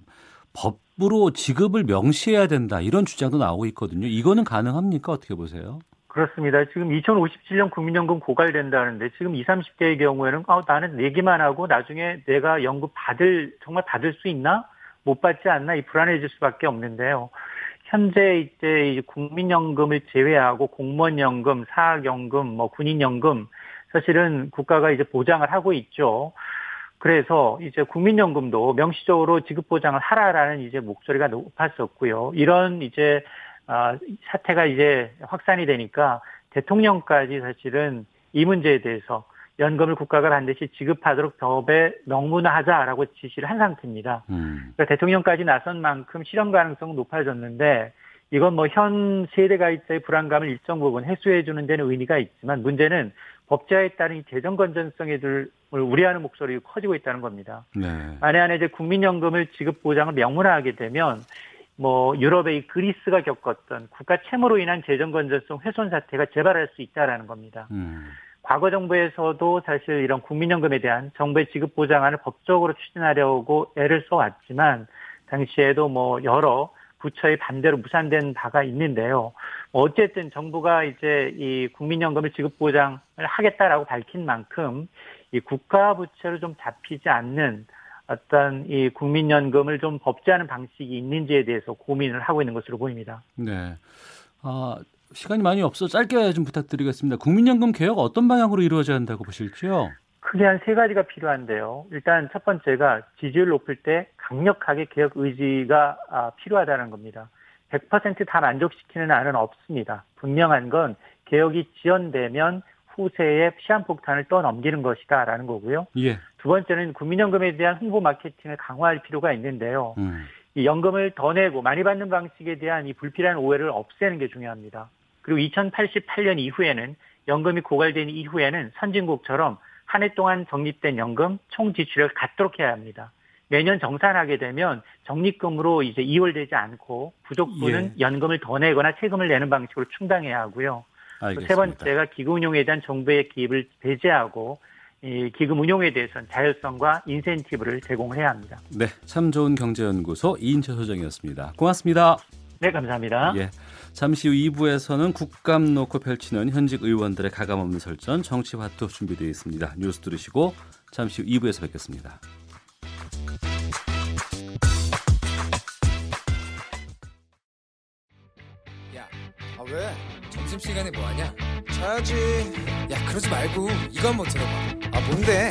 법으로 지급을 명시해야 된다 이런 주장도 나오고 있거든요. 이거는 가능합니까? 어떻게 보세요? 그렇습니다. 지금 2057년 국민연금 고갈된다는데 지금 20, 30대의 경우에는 아, 나는 내기만 하고 나중에 내가 연금 받을 정말 받을 수 있나? 못 받지 않나? 이 불안해질 수밖에 없는데요. 현재 이제 국민연금을 제외하고 공무원연금, 사학연금, 뭐 군인연금 사실은 국가가 이제 보장을 하고 있죠. 그래서 이제 국민연금도 명시적으로 지급 보장을 하라라는 이제 목소리가 높았었고요. 이런 이제 아, 사태가 이제 확산이 되니까 대통령까지 사실은 이 문제에 대해서 연금을 국가가 반드시 지급하도록 법에 명문화하자라고 지시를 한 상태입니다. 음. 그러니까 대통령까지 나선 만큼 실현 가능성은 높아졌는데 이건 뭐 현 세대 가입자의 불안감을 일정 부분 해소해 주는 데는 의미가 있지만 문제는 법제화에 따른 이 재정 건전성에 들 우려하는 목소리가 커지고 있다는 겁니다. 네. 만에 안에 이제 국민연금을 지급 보장을 명문화하게 되면 뭐 유럽의 그리스가 겪었던 국가 채무로 인한 재정 건전성 훼손 사태가 재발할 수 있다라는 겁니다. 음. 과거 정부에서도 사실 이런 국민연금에 대한 정부의 지급 보장안을 법적으로 추진하려고 애를 써왔지만 당시에도 뭐 여러 부처의 반대로 무산된 바가 있는데요. 뭐 어쨌든 정부가 이제 이 국민연금을 지급 보장을 하겠다라고 밝힌 만큼 이 국가 부채로 좀 잡히지 않는 어떤 이 국민연금을 좀 법제하는 방식이 있는지에 대해서 고민을 하고 있는 것으로 보입니다. 네. 아, 시간이 많이 없어 짧게 좀 부탁드리겠습니다. 국민연금 개혁 어떤 방향으로 이루어져야 한다고 보실지요? 크게 한 세 가지가 필요한데요. 일단 첫 번째가 지지율 높을 때 강력하게 개혁 의지가 아, 필요하다는 겁니다. 100%다 만족시키는 안은 없습니다. 분명한 건 개혁이 지연되면 후세에 시한폭탄을 떠넘기는 것이다라는 거고요. 예. 두 번째는 국민연금에 대한 홍보 마케팅을 강화할 필요가 있는데요. 음. 이 연금을 더 내고 많이 받는 방식에 대한 이 불필요한 오해를 없애는 게 중요합니다. 그리고 2088년 이후에는 연금이 고갈된 이후에는 선진국처럼 한 해 동안 적립된 연금 총 지출을 갖도록 해야 합니다. 매년 정산하게 되면 적립금으로 이제 이월되지 않고 부족분은 예. 연금을 더 내거나 세금을 내는 방식으로 충당해야 하고요. 세 번째가 기금 운용에 대한 정부의 기입을 배제하고 이 기금 운용에 대해서는 자율성과 인센티브를 제공을 해야 합니다. 네, 참 좋은 경제연구소 이인철 소장이었습니다. 고맙습니다. 네, 감사합니다. 예. 잠시 후 2부에서는 국감 놓고 펼치는 현직 의원들의 가감없는 설전 정치화투 준비되어 있습니다. 뉴스 들으시고 잠시 후 2부에서 뵙겠습니다. 야, 아 왜? 점심시간에 뭐하냐? 자야지. 야, 그러지 말고 이거 한번 들어봐. 아, 뭔데?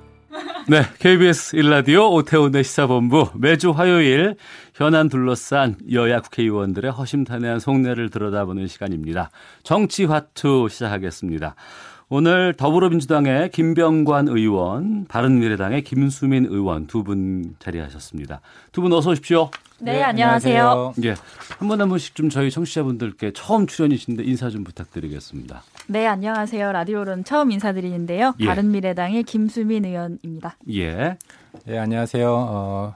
네, KBS 일라디오 오태훈의 시사본부 매주 화요일 현안 둘러싼 여야 국회의원들의 허심탄회한 속내를 들여다보는 시간입니다. 정치화투 시작하겠습니다. 오늘 더불어민주당의 김병관 의원, 바른미래당의 김수민 의원 두 분 자리하셨습니다. 두 분 어서 오십시오. 네, 네 안녕하세요. 예. 한번한 번씩 좀 저희 청취자분들께 처음 출연이신데 인사 좀 부탁드리겠습니다. 네, 안녕하세요. 라디오로는 처음 인사드리는데요. 예. 바른미래당의 김수민 의원입니다. 예. 예, 안녕하세요. 어,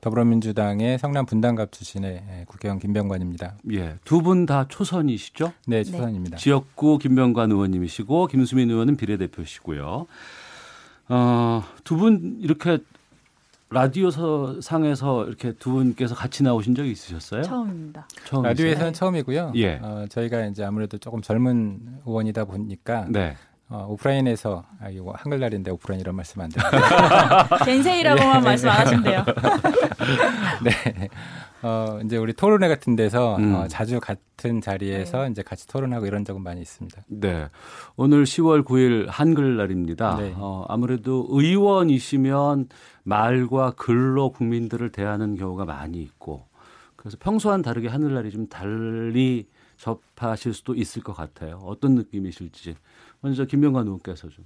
더불어민주당의 성남 분당갑 출신의 예, 국회의원 김병관입니다. 예, 두 분 다 초선이시죠? 네, 초선입니다. 네. 지역구 김병관 의원님이시고 김수민 의원은 비례대표시고요. 어, 두 분 이렇게 라디오 상에서 이렇게 두 분께서 같이 나오신 적이 있으셨어요? 처음입니다. 처음 라디오에서는 처음이고요. 예. 어, 저희가 이제 아무래도 조금 젊은 의원이다 보니까 네. 어, 오프라인에서 아 이거 한글날인데 오프라인 이런 말씀 안 돼요. (laughs) 겐세이라고만 예. 말씀 안 하신대요. (laughs) 네. 어, 이제 우리 토론회 같은 데서 음. 어, 자주 같은 자리에서 네. 이제 같이 토론하고 이런 적은 많이 있습니다. 네. 오늘 10월 9일 한글날입니다. 네. 어, 아무래도 의원이시면 말과 글로 국민들을 대하는 경우가 많이 있고 그래서 평소와는 다르게 하늘날이 좀 달리 접하실 수도 있을 것 같아요. 어떤 느낌이실지 먼저 김명관 의원께서 좀.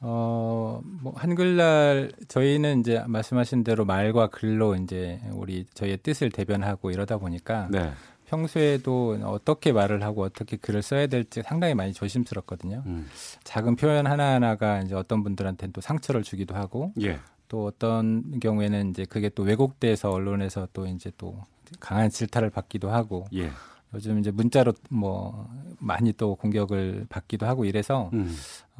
어, 뭐, 한글날, 저희는 이제 말씀하신 대로 말과 글로 이제 우리 저희의 뜻을 대변하고 이러다 보니까 네. 평소에도 어떻게 말을 하고 어떻게 글을 써야 될지 상당히 많이 조심스럽거든요. 음. 작은 표현 하나하나가 이제 어떤 분들한테는 또 상처를 주기도 하고 예. 또 어떤 경우에는 이제 그게 또 왜곡돼서 언론에서 또 이제 또 강한 질타를 받기도 하고 예. 요즘 이제 문자로 뭐 많이 또 공격을 받기도 하고 이래서 음.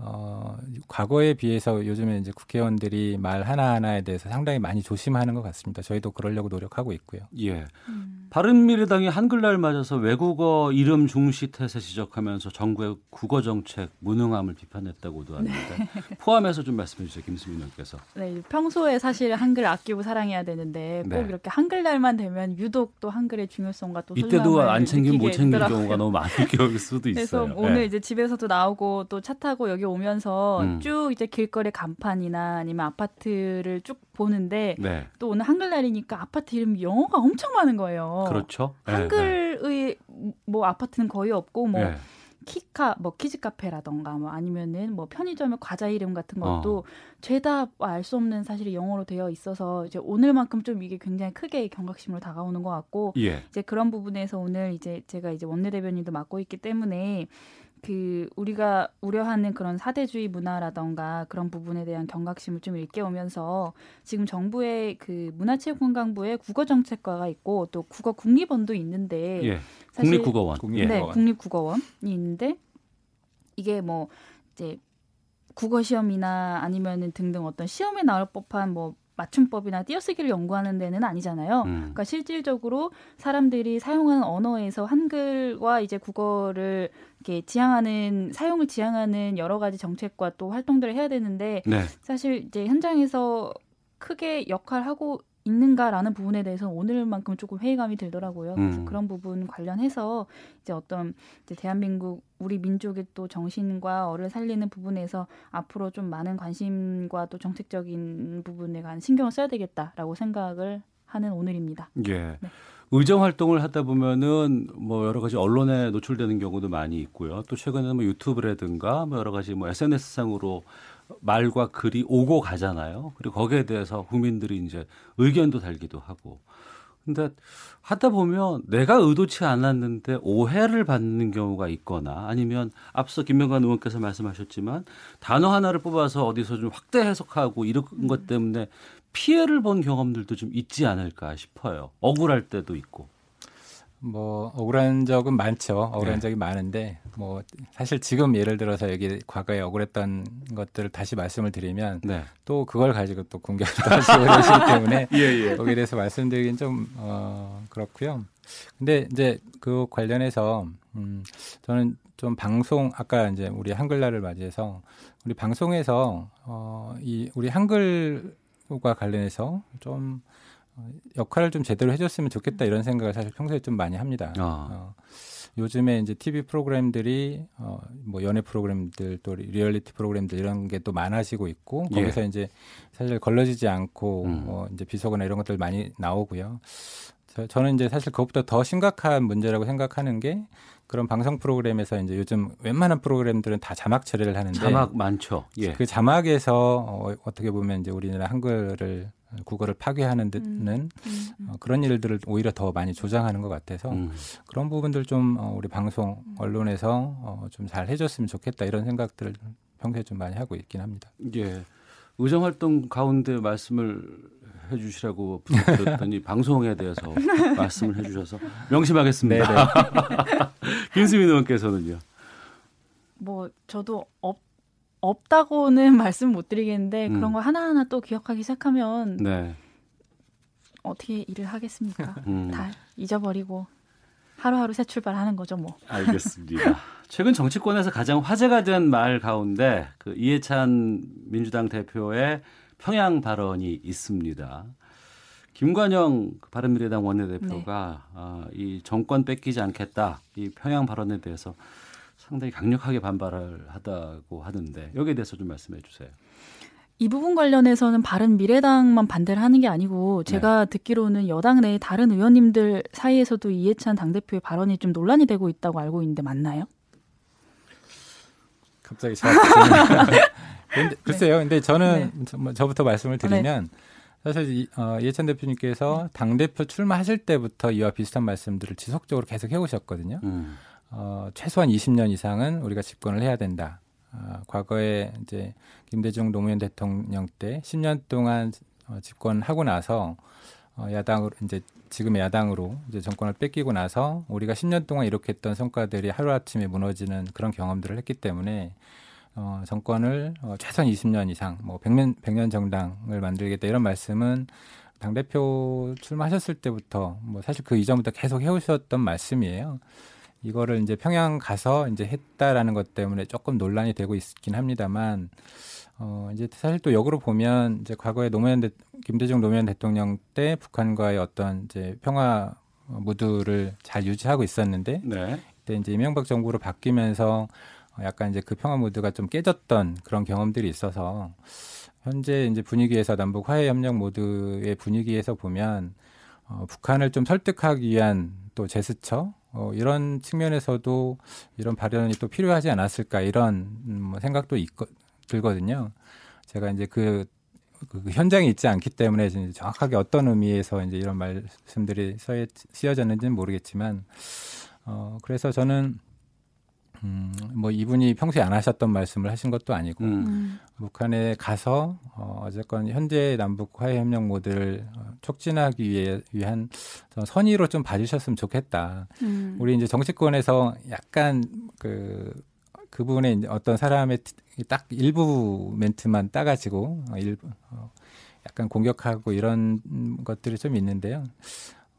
어, 과거에 비해서 요즘에 이제 국회의원들이 말 하나하나에 대해서 상당히 많이 조심하는 것 같습니다. 저희도 그러려고 노력하고 있고요. 예. 음. 바른미래당이 한글날 맞아서 외국어 이름 중시 태세 지적하면서 정부의 국어 정책 무능함을 비판했다고도 하는데 네. 포함해서 좀 말씀해 주세요. 김수민 의원께서. 네, 평소에 사실 한글 아끼고 사랑해야 되는데 꼭 네. 이렇게 한글날만 되면 유독 또 한글의 중요성과 또 이때도 안 챙긴 못 챙긴 경우가 너무 많을 (laughs) 수도 있어요. 그래서 오늘 네. 이제 집에서도 나오고 또 차 타고 여기 오면서 음. 쭉 이제 길거리 간판이나 아니면 아파트를 쭉 보는데 네. 또 오늘 한글날이니까 아파트 이름 영어가 엄청 많은 거예요. 그렇죠. 네, 한글의 네. 뭐 아파트는 거의 없고 뭐 네. 키카 뭐 키즈 카페라던가 뭐 아니면은 뭐 편의점의 과자 이름 같은 것도 어. 죄다 알 수 없는 사실이 영어로 되어 있어서 이제 오늘만큼 좀 이게 굉장히 크게 경각심으로 다가오는 것 같고 예. 이제 그런 부분에서 오늘 이제 제가 이제 원내 대변인도 맡고 있기 때문에 그 우리가 우려하는 그런 사대주의 문화라던가 그런 부분에 대한 경각심을 좀 일깨우면서 지금 정부의 그 문화체육관광부의 국어정책과가 있고 또 국어 국립원도 있는데 예. 국립국어원 예. 네 국립국어원이 있는데 이게 뭐 이제 국어 시험이나 아니면은 등등 어떤 시험에 나올 법한 뭐 맞춤법이나 띄어쓰기를 연구하는 데는 아니잖아요. 음. 그러니까 실질적으로 사람들이 사용하는 언어에서 한글과 이제 국어를 이렇게 지향하는 사용을 지향하는 여러 가지 정책과 또 활동들을 해야 되는데 네. 사실 이제 현장에서 크게 역할하고 있는가라는 부분에 대해서 오늘만큼 조금 회의감이 들더라고요. 그래서 음. 그런 부분 관련해서 이제 어떤 이제 대한민국 우리 민족의 또 정신과 어를 살리는 부분에서 앞으로 좀 많은 관심과 또 정책적인 부분에 관한 신경을 써야 되겠다라고 생각을 하는 오늘입니다. 예. 네. 의정 활동을 하다 보면은 뭐 여러 가지 언론에 노출되는 경우도 많이 있고요. 또 최근에는 뭐 유튜브라든가 뭐 여러 가지 뭐 SNS 상으로 말과 글이 오고 가잖아요. 그리고 거기에 대해서 국민들이 이제 의견도 달기도 하고. 근데 하다 보면 내가 의도치 않았는데 오해를 받는 경우가 있거나 아니면 앞서 김명관 의원께서 말씀하셨지만 단어 하나를 뽑아서 어디서 좀 확대 해석하고 이런 것 때문에 피해를 본 경험들도 좀 있지 않을까 싶어요. 억울할 때도 있고. 뭐 억울한 적은 많죠. 억울한 네. 적이 많은데 뭐 사실 지금 예를 들어서 여기 과거에 억울했던 것들을 다시 말씀을 드리면 네. 또 그걸 가지고 또 공격을 하시고 그러시기 때문에 (laughs) 예, 예. 거기에 대해서 말씀드리긴 좀 어, 그렇고요. 근데 이제 그 관련해서 음 저는 좀 방송 아까 이제 우리 한글날을 맞이해서 우리 방송에서 어이 우리 한글 과 관련해서 좀 역할을 좀 제대로 해줬으면 좋겠다 이런 생각을 사실 평소에 좀 많이 합니다. 아. 어, 요즘에 이제 TV 프로그램들이 어, 뭐 연애 프로그램들 또 리얼리티 프로그램들 이런 게 또 많아지고 있고 예. 거기서 예. 이제 사실 걸러지지 않고 음. 뭐 이제 비속어나 이런 것들 많이 나오고요. 저, 저는 이제 사실 그것보다 더 심각한 문제라고 생각하는 게 그런 방송 프로그램에서 이제 요즘 웬만한 프로그램들은 다 자막 처리를 하는데 자막 많죠. 예. 그 자막에서 어, 어떻게 보면 이제 우리나라 한글을 국어를 파괴하는 듯는 음, 음, 음. 어, 그런 일들을 오히려 더 많이 조장하는 것 같아서 음. 그런 부분들 좀 어, 우리 방송 언론에서 어, 좀 잘 해줬으면 좋겠다 이런 생각들을 평소에 좀 많이 하고 있긴 합니다. 예. 의정 활동 가운데 말씀을 해주시라고 부탁드렸더니 (laughs) 방송에 대해서 말씀을 해주셔서 명심하겠습니다. (laughs) 김수민 의원께서는요. 뭐 저도 업 없다고는 말씀 못 드리겠는데 음. 그런 거 하나하나 또 기억하기 시작하면 네. 어떻게 일을 하겠습니까? 음. 다 잊어버리고 하루하루 새 출발하는 거죠, 뭐. 알겠습니다. 최근 정치권에서 가장 화제가 된 말 가운데 그 이해찬 민주당 대표의 평양 발언이 있습니다. 김관영 그 바른미래당 원내대표가 네. 아, 이 정권 뺏기지 않겠다 이 평양 발언에 대해서 상당히 강력하게 반발을 하다고 하는데 여기에 대해서 좀 말씀해 주세요. 이 부분 관련해서는 바른 미래당만 반대를 하는 게 아니고 제가 네. 듣기로는 여당 내 다른 의원님들 사이에서도 이해찬 당대표의 발언이 좀 논란이 되고 있다고 알고 있는데 맞나요? 갑자기 저 (laughs) 근데, 글쎄요. 근데 저는 네. 저부터 말씀을 드리면 네. 사실 이, 어, 이해찬 대표님께서 당 대표 출마하실 때부터 이와 비슷한 말씀들을 지속적으로 계속 해오셨거든요. 음. 어, 최소한 20년 이상은 우리가 집권을 해야 된다. 어, 과거에 이제 김대중 노무현 대통령 때 10년 동안 어, 집권하고 나서 어, 야당으로 이제 지금의 야당으로 이제 정권을 뺏기고 나서 우리가 10년 동안 이렇게 했던 성과들이 하루아침에 무너지는 그런 경험들을 했기 때문에 어, 정권을 어, 최소한 20년 이상 뭐 100년 100년 정당을 만들겠다 이런 말씀은 당 대표 출마하셨을 때부터 뭐 사실 그 이전부터 계속 해오셨던 말씀이에요. 이거를 이제 평양 가서 이제 했다라는 것 때문에 조금 논란이 되고 있긴 합니다만 어 이제 사실 또 역으로 보면 이제 과거에 노무현 대, 김대중 노무현 대통령 때 북한과의 어떤 이제 평화 무드를 잘 유지하고 있었는데 네. 그때 이제 이명박 정부로 바뀌면서 약간 이제 그 평화 무드가 좀 깨졌던 그런 경험들이 있어서 현재 이제 분위기에서 남북 화해 협력 모드의 분위기에서 보면 어, 북한을 좀 설득하기 위한 또 제스처 어, 이런 측면에서도 이런 발언이 또 필요하지 않았을까 이런 음, 뭐 생각도 있거, 들거든요. 제가 이제 그, 그, 그 현장에 있지 않기 때문에 정확하게 어떤 의미에서 이제 이런 말씀들이 쓰여졌는지는 모르겠지만 어, 그래서 저는 음, 뭐 이분이 평소에 안 하셨던 말씀을 하신 것도 아니고 음. 음. 북한에 가서 어, 어쨌건 현재 남북 화해 협력 모드를 어, 촉진하기 위해 위한 선의로 좀 봐주셨으면 좋겠다. 음. 우리 이제 정치권에서 약간 그 그분의 이제 어떤 사람의 딱 일부 멘트만 따가지고 어, 일부 어, 약간 공격하고 이런 것들이 좀 있는데요.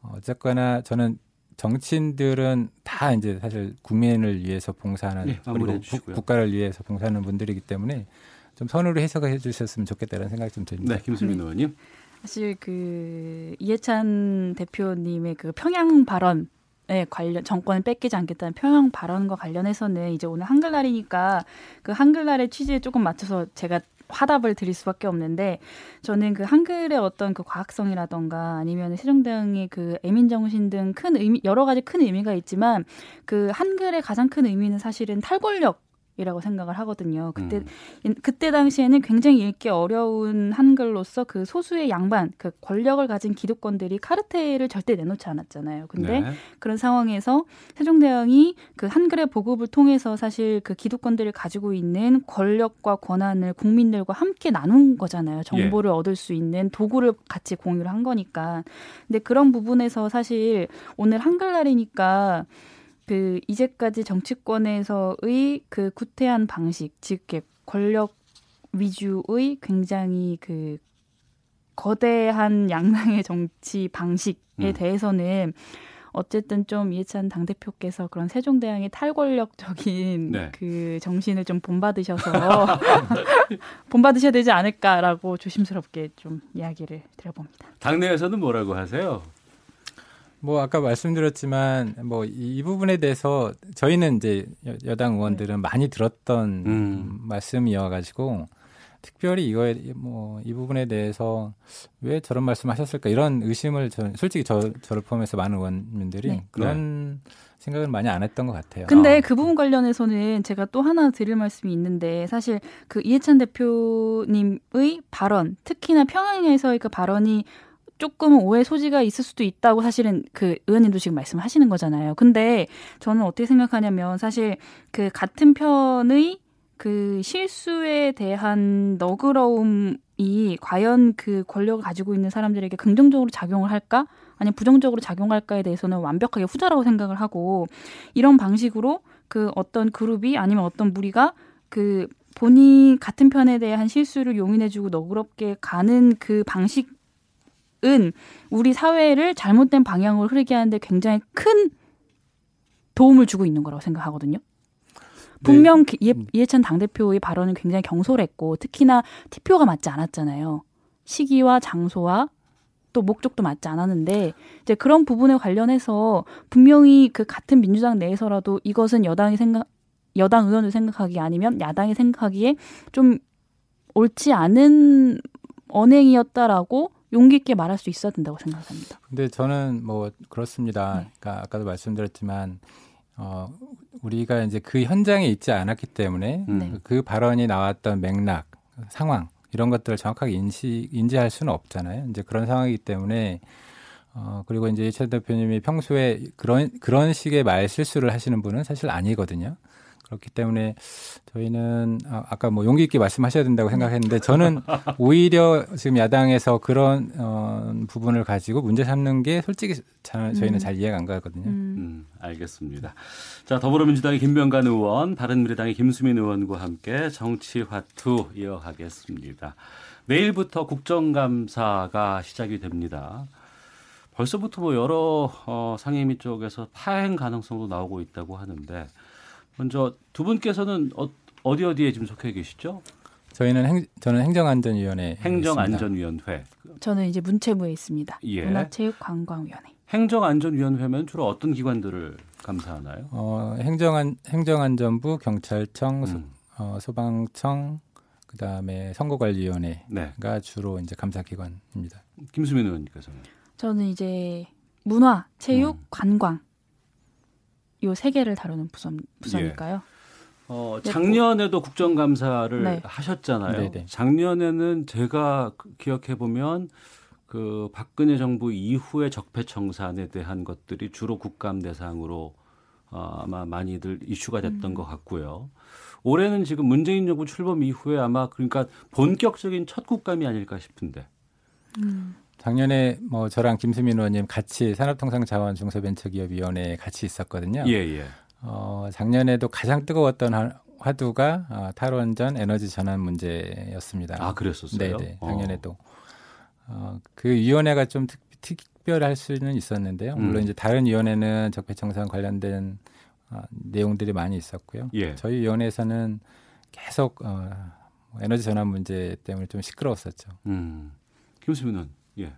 어, 어쨌거나 저는 정치인들은 다 이제 사실 국민을 위해서 봉사하는 네, 그리고 부, 국가를 위해서 봉사하는 분들이기 때문에 좀 선으로 해석해 주셨으면 좋겠다는 생각이 좀 듭니다. 네, 김수민 네. 의원님. 사실 그 이해찬 대표님의 그 평양 발언 에 관련 정권을 뺏기지 않겠다는 평양 발언과 관련해서는 이제 오늘 한글날이니까 그 한글날의 취지에 조금 맞춰서 제가 화답을 드릴 수밖에 없는데 저는 그 한글의 어떤 그 과학성이라던가 아니면 세종대왕의 그 애민 정신 등 큰 의미 여러 가지 큰 의미가 있지만 그 한글의 가장 큰 의미는 사실은 탈권력 이라고 생각을 하거든요. 그때 음. 그때 당시에는 굉장히 읽기 어려운 한글로서 그 소수의 양반, 그 권력을 가진 기득권들이 카르텔을 절대 내놓지 않았잖아요. 근데 네. 그런 상황에서 세종대왕이 그 한글의 보급을 통해서 사실 그 기득권들을 가지고 있는 권력과 권한을 국민들과 함께 나눈 거잖아요. 정보를 예. 얻을 수 있는 도구를 같이 공유를 한 거니까. 근데 그런 부분에서 사실 오늘 한글날이니까 그 이제까지 정치권에서의 그 구태한 방식, 즉 권력 위주의 굉장히 그 거대한 (laughs) 양당의 정치 방식에 음. 대해서는 어쨌든 좀 이해찬 당 대표께서 그런 세종대왕의 탈권력적인 네. 그 정신을 좀 본받으셔서 (laughs) 본받으셔야 되지 않을까라고 조심스럽게 좀 이야기를 드려봅니다. 당내에서는 뭐라고 하세요? 뭐 아까 말씀드렸지만 뭐이 부분에 대해서 저희는 이제 여 당 의원들은 네. 많이 들었던 음. 말씀이어가지고 특별히 이거에 뭐 이 부분에 대해서 왜 저런 말씀하셨을까 이런 의심을 저, 솔직히 저 저를 포함해서 많은 의원님들이 네. 그런 네. 생각을 많이 안 했던 것 같아요. 근데 어. 그 부분 관련해서는 제가 또 하나 드릴 말씀이 있는데 사실 그 이해찬 대표님의 발언, 특히나 평양에서의 그 발언이 조금 오해 소지가 있을 수도 있다고 사실은 그 의원님도 지금 말씀하시는 거잖아요. 근데 저는 어떻게 생각하냐면 사실 그 같은 편의 그 실수에 대한 너그러움이 과연 그 권력을 가지고 있는 사람들에게 긍정적으로 작용을 할까? 아니면 부정적으로 작용할까에 대해서는 완벽하게 후자라고 생각을 하고 이런 방식으로 그 어떤 그룹이 아니면 어떤 무리가 그 본인 같은 편에 대한 실수를 용인해주고 너그럽게 가는 그 방식 은 우리 사회를 잘못된 방향으로 흐르게 하는데 굉장히 큰 도움을 주고 있는 거라고 생각하거든요. 분명 네. 이해, 이해 찬 당대표의 발언은 굉장히 경솔했고 특히나 티표가 맞지 않았잖아요. 시기와 장소와 또 목적도 맞지 않았는데 이제 그런 부분에 관련해서 분명히 그 같은 민주당 내에서라도 이것은 여당이 생각 여당 의원을 생각하기 아니면 야당이 생각하기에 좀 옳지 않은 언행이었다라고 용기 있게 말할 수 있어야 된다고 생각합니다. 근데 저는 뭐 그렇습니다. 네. 그러니까 아까도 말씀드렸지만 어 우리가 이제 그 현장에 있지 않았기 때문에 네. 그 발언이 나왔던 맥락, 상황 이런 것들을 정확하게 인식 인지할 수는 없잖아요. 이제 그런 상황이기 때문에 어 그리고 이제 이철 대표님이 평소에 그런 그런 식의 말 실수를 하시는 분은 사실 아니거든요. 그렇기 때문에 저희는 아, 아까 뭐 용기 있게 말씀하셔야 된다고 생각했는데 저는 (laughs) 오히려 지금 야당에서 그런 어, 부분을 가지고 문제 삼는 게 솔직히 잘, 저희는 음. 잘 이해가 안 가거든요. 음. 음, 알겠습니다. 자 더불어민주당의 김병관 의원, 바른미래당의 김수민 의원과 함께 정치화투 이어가겠습니다. 내일부터 국정감사가 시작이 됩니다. 벌써부터 뭐 여러 어, 상임위 쪽에서 파행 가능성도 나오고 있다고 하는데 먼저 두 분께서는 어, 디 어디에 지금 속해 계시죠? 저희는 행, 저는 행정안전위원회 행정안전위원회. 저는 이제 문체부에 있습니다. 예. 문화체육관광위원회. 행정안전위원회면 주로 어떤 기관들을 감사하나요? 어, 행정안 행정안전부, 경찰청, 음. 소, 어, 소방청, 그다음에 선거관리위원회가 네. 주로 이제 감사 기관입니다. 김수민 의원님께서는 저는 이제 문화, 체육, 음. 관광 요 세 개를 다루는 부서, 부서니까요. 예. 어, 네, 작년에도 뭐, 국정감사를 네. 하셨잖아요. 네네. 작년에는 제가 그 기억해 보면 그 박근혜 정부 이후의 적폐 청산에 대한 것들이 주로 국감 대상으로 어, 아마 많이들 이슈가 됐던 음. 것 같고요. 올해는 지금 문재인 정부 출범 이후에 아마 그러니까 본격적인 첫 국감이 아닐까 싶은데. 음. 작년에 뭐 저랑 김수민 의원님 같이 산업통상자원중소벤처기업위원회에 같이 있었거든요. 예, 예. 어, 작년에도 가장 뜨거웠던 화두가 어, 탈원전 에너지 전환 문제였습니다. 아, 그랬었어요? 네, 네. 작년에도. 어, 그 위원회가 좀 특, 특별할 수는 있었는데요. 물론 음. 이제 다른 위원회는 적폐청산 관련된 어, 내용들이 많이 있었고요. 예. 저희 위원회에서는 계속 어, 에너지 전환 문제 때문에 좀 시끄러웠었죠. 음. 김수민은 예.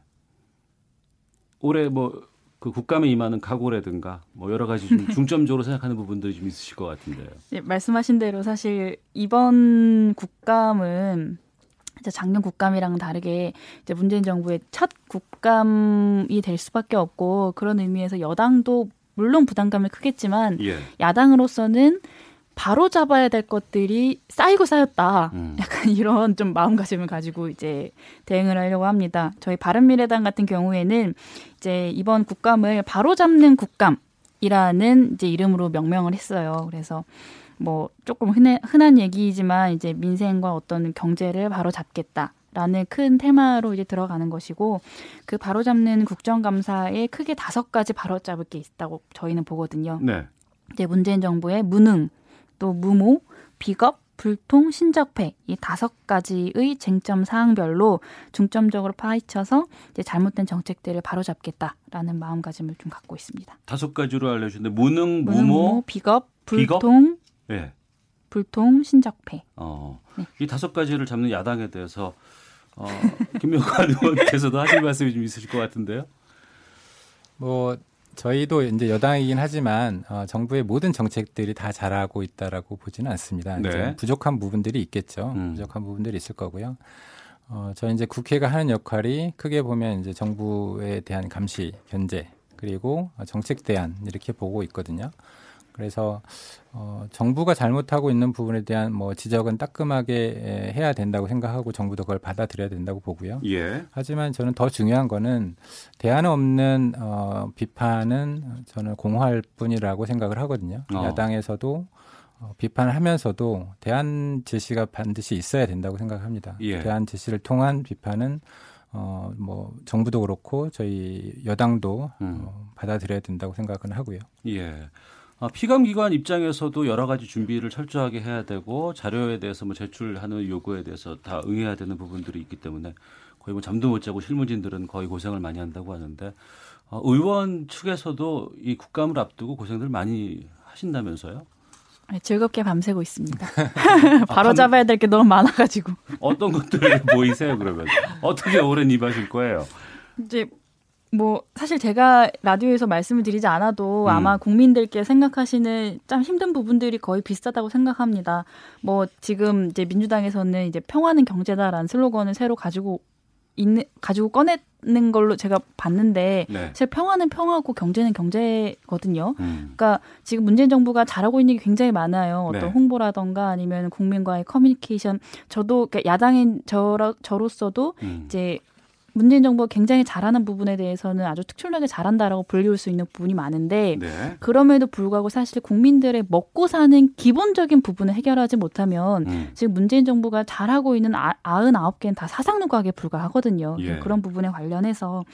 올해 뭐 그 국감에 임하는 각오라든가 뭐 여러 가지 좀 (laughs) 중점적으로 생각하는 부분들이 좀 있으실 것 같은데요. 네, 말씀하신 대로 사실 이번 국감은 이제 작년 국감이랑 다르게 이제 문재인 정부의 첫 국감이 될 수밖에 없고 그런 의미에서 여당도 물론 부담감이 크겠지만 예. 야당으로서는 바로 잡아야 될 것들이 쌓이고 쌓였다. 음. 약간 (laughs) 이런 좀 마음가짐을 가지고 이제 대응을 하려고 합니다. 저희 바른미래당 같은 경우에는 이제 이번 국감을 바로 잡는 국감이라는 이제 이름으로 명명을 했어요. 그래서 뭐 조금 흔해, 흔한 얘기이지만 이제 민생과 어떤 경제를 바로 잡겠다. 라는 큰 테마로 이제 들어가는 것이고 그 바로잡는 국정감사에 크게 다섯 가지 바로잡을 게 있다고 저희는 보거든요. 네. 이제 문재인 정부의 무능, 또 무모, 비겁, 불통, 신적폐 이 다섯 가지의 쟁점 사항별로 중점적으로 파헤쳐서 이제 잘못된 정책들을 바로잡겠다라는 마음가짐을 좀 갖고 있습니다. 다섯 가지로 알려주는데 무능, 무모, 무모 비겁, 불통, 예. 네. 불통, 신적폐. 어, 네. 이 다섯 가지를 잡는 야당에 대해서 어, (laughs) 김명관 의원께서도 하실 말씀이 좀 있으실 것 같은데요. 뭐 저희도 이제 여당이긴 하지만 어, 정부의 모든 정책들이 다 잘하고 있다라고 보지는 않습니다. 네. 부족한 부분들이 있겠죠. 음. 부족한 부분들이 있을 거고요. 어, 저 이제 국회가 하는 역할이 크게 보면 이제 정부에 대한 감시, 견제 그리고 정책 대안 이렇게 보고 있거든요. 그래서 어, 정부가 잘못하고 있는 부분에 대한 뭐 지적은 따끔하게 해야 된다고 생각하고 정부도 그걸 받아들여야 된다고 보고요. 예. 하지만 저는 더 중요한 거는 대안 없는 어, 비판은 저는 공허할 뿐이라고 생각을 하거든요. 어. 야당에서도 어, 비판을 하면서도 대안 제시가 반드시 있어야 된다고 생각합니다. 예. 대안 제시를 통한 비판은 어, 뭐 정부도 그렇고 저희 여당도 음. 어, 받아들여야 된다고 생각은 하고요. 예. 아, 피감기관 입장에서도 여러 가지 준비를 철저하게 해야 되고 자료에 대해서 뭐 제출하는 요구에 대해서 다 응해야 되는 부분들이 있기 때문에 거의 뭐 잠도 못 자고 실무진들은 거의 고생을 많이 한다고 하는데 어, 의원 측에서도 이 국감을 앞두고 고생들 많이 하신다면서요? 네, 즐겁게 밤새고 있습니다. (laughs) (laughs) 바로 아, 잡아야 될 게 너무 많아가지고. 어떤 것들이 보이세요 그러면? 어떻게 오랜 입하실 거예요? 이제 뭐 사실 제가 라디오에서 말씀을 드리지 않아도 음. 아마 국민들께 생각하시는 참 힘든 부분들이 거의 비슷하다고 생각합니다. 뭐 지금 이제 민주당에서는 이제 평화는 경제다라는 슬로건을 새로 가지고 있는 가지고 꺼내는 걸로 제가 봤는데 네. 사실 평화는 평화고 경제는 경제거든요. 음. 그러니까 지금 문재인 정부가 잘하고 있는 게 굉장히 많아요. 어떤 네. 홍보라던가 아니면 국민과의 커뮤니케이션. 저도 그러니까 야당인 저로, 저로서도 음. 이제 문재인 정부가 굉장히 잘하는 부분에 대해서는 아주 특출나게 잘한다라고 불리울 수 있는 부분이 많은데 네. 그럼에도 불구하고 사실 국민들의 먹고 사는 기본적인 부분을 해결하지 못하면 음. 지금 문재인 정부가 잘하고 있는 아, 99개는 다 사상 누각에 불과하거든요. 예. 그런 부분에 관련해서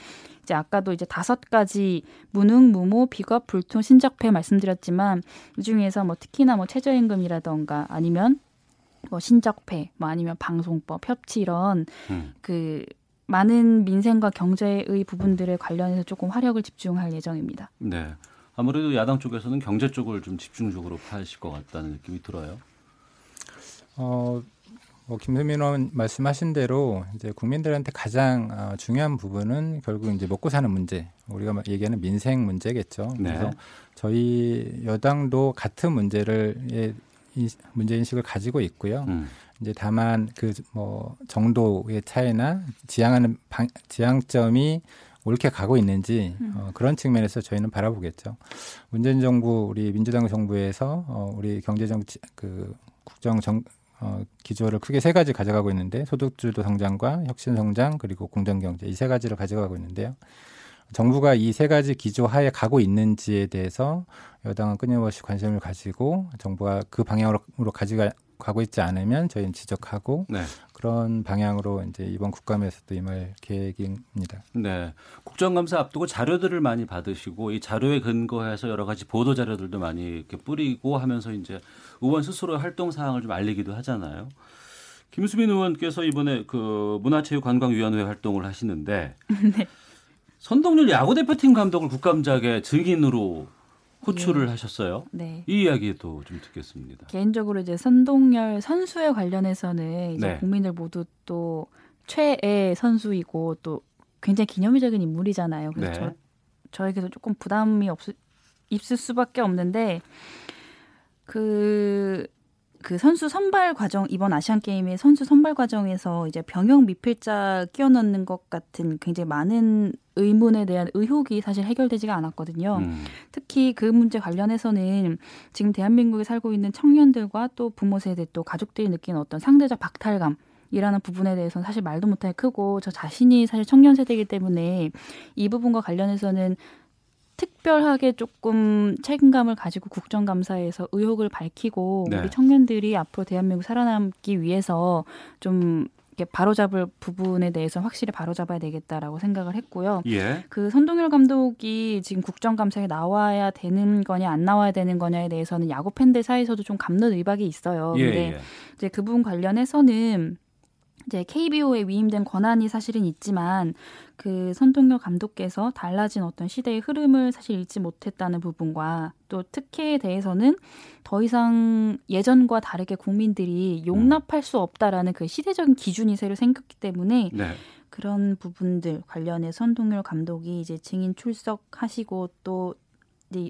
이제 아까도 이제 다섯 가지 무능, 무모, 비겁, 불통, 신적폐 말씀드렸지만 이 중에서 뭐 특히나 뭐 최저임금이라던가 아니면 뭐 신적폐, 뭐 아니면 방송법, 협치 이런 음. 그 많은 민생과 경제의 부분들에 관련해서 조금 화력을 집중할 예정입니다. 네. 아무래도 야당 쪽에서는 경제 쪽을 좀 집중적으로 파실 것 같다는 느낌이 들어요. 어, 뭐 김수민 의원 말씀하신 대로 이제 국민들한테 가장 어, 중요한 부분은 결국 이제 먹고 사는 문제, 우리가 얘기하는 민생 문제겠죠. 네. 그래서 저희 여당도 같은 문제를 예, 문제 인식을 가지고 있고요. 음. 이제 다만 그 뭐 정도의 차이나 지향하는 방, 지향점이 옳게 가고 있는지 음. 어, 그런 측면에서 저희는 바라보겠죠. 문재인 정부 우리 민주당 정부에서 어, 우리 경제 정치 그 국정 정 어, 기조를 크게 세 가지 가져가고 있는데 소득주도 성장과 혁신 성장 그리고 공정 경제 이 세 가지를 가져가고 있는데요. 정부가 이 세 가지 기조 하에 가고 있는지에 대해서 여당은 끊임없이 관심을 가지고 정부가 그 방향으로 가져가 가고 있지 않으면 저희는 지적하고 네. 그런 방향으로 이제 이번 국감에서도 임할 계획입니다. 네. 국정감사 앞두고 자료들을 많이 받으시고 이 자료에 근거해서 여러 가지 보도 자료들도 많이 이렇게 뿌리고 하면서 이제 의원 스스로 활동 사항을 좀 알리기도 하잖아요. 김수민 의원께서 이번에 그 문화체육관광위원회 활동을 하시는데 (laughs) 네. 선동열 야구 대표팀 감독을 국감장에 증인으로 호출을 네. 하셨어요. 네. 이 이야기도 좀 듣겠습니다. 개인적으로 이제 선동열 선수에 관련해서는 이제 네. 국민들 모두 또 최애 선수이고 또 굉장히 기념비적인 인물이잖아요. 그래서 네. 저, 저에게도 조금 부담이 없, 있을 수밖에 없는데 그 그 선수 선발 과정 이번 아시안 게임의 선수 선발 과정에서 이제 병역 미필자 끼워 넣는 것 같은 굉장히 많은 의문에 대한 의혹이 사실 해결되지가 않았거든요. 음. 특히 그 문제 관련해서는 지금 대한민국에 살고 있는 청년들과 또 부모 세대 또 가족들이 느끼는 어떤 상대적 박탈감 이라는 부분에 대해서는 사실 말도 못하게 크고 저 자신이 사실 청년 세대이기 때문에 이 부분과 관련해서는 특별하게 조금 책임감을 가지고 국정감사에서 의혹을 밝히고 네. 우리 청년들이 앞으로 대한민국 살아남기 위해서 좀 이렇게 바로잡을 부분에 대해서 확실히 바로잡아야 되겠다라고 생각을 했고요. 예. 그 선동열 감독이 지금 국정감사에 나와야 되는 거냐 안 나와야 되는 거냐에 대해서는 야구 팬들 사이에서도 좀 감론 의박이 있어요. 예, 근데 예. 이제 그 부분 관련해서는 이제 KBO에 위임된 권한이 사실은 있지만 그 선동열 감독께서 달라진 어떤 시대의 흐름을 사실 읽지 못했다는 부분과 또 특혜에 대해서는 더 이상 예전과 다르게 국민들이 용납할 수 없다라는 그 시대적인 기준이 새로 생겼기 때문에 네. 그런 부분들 관련해 선동열 감독이 이제 증인 출석하시고 또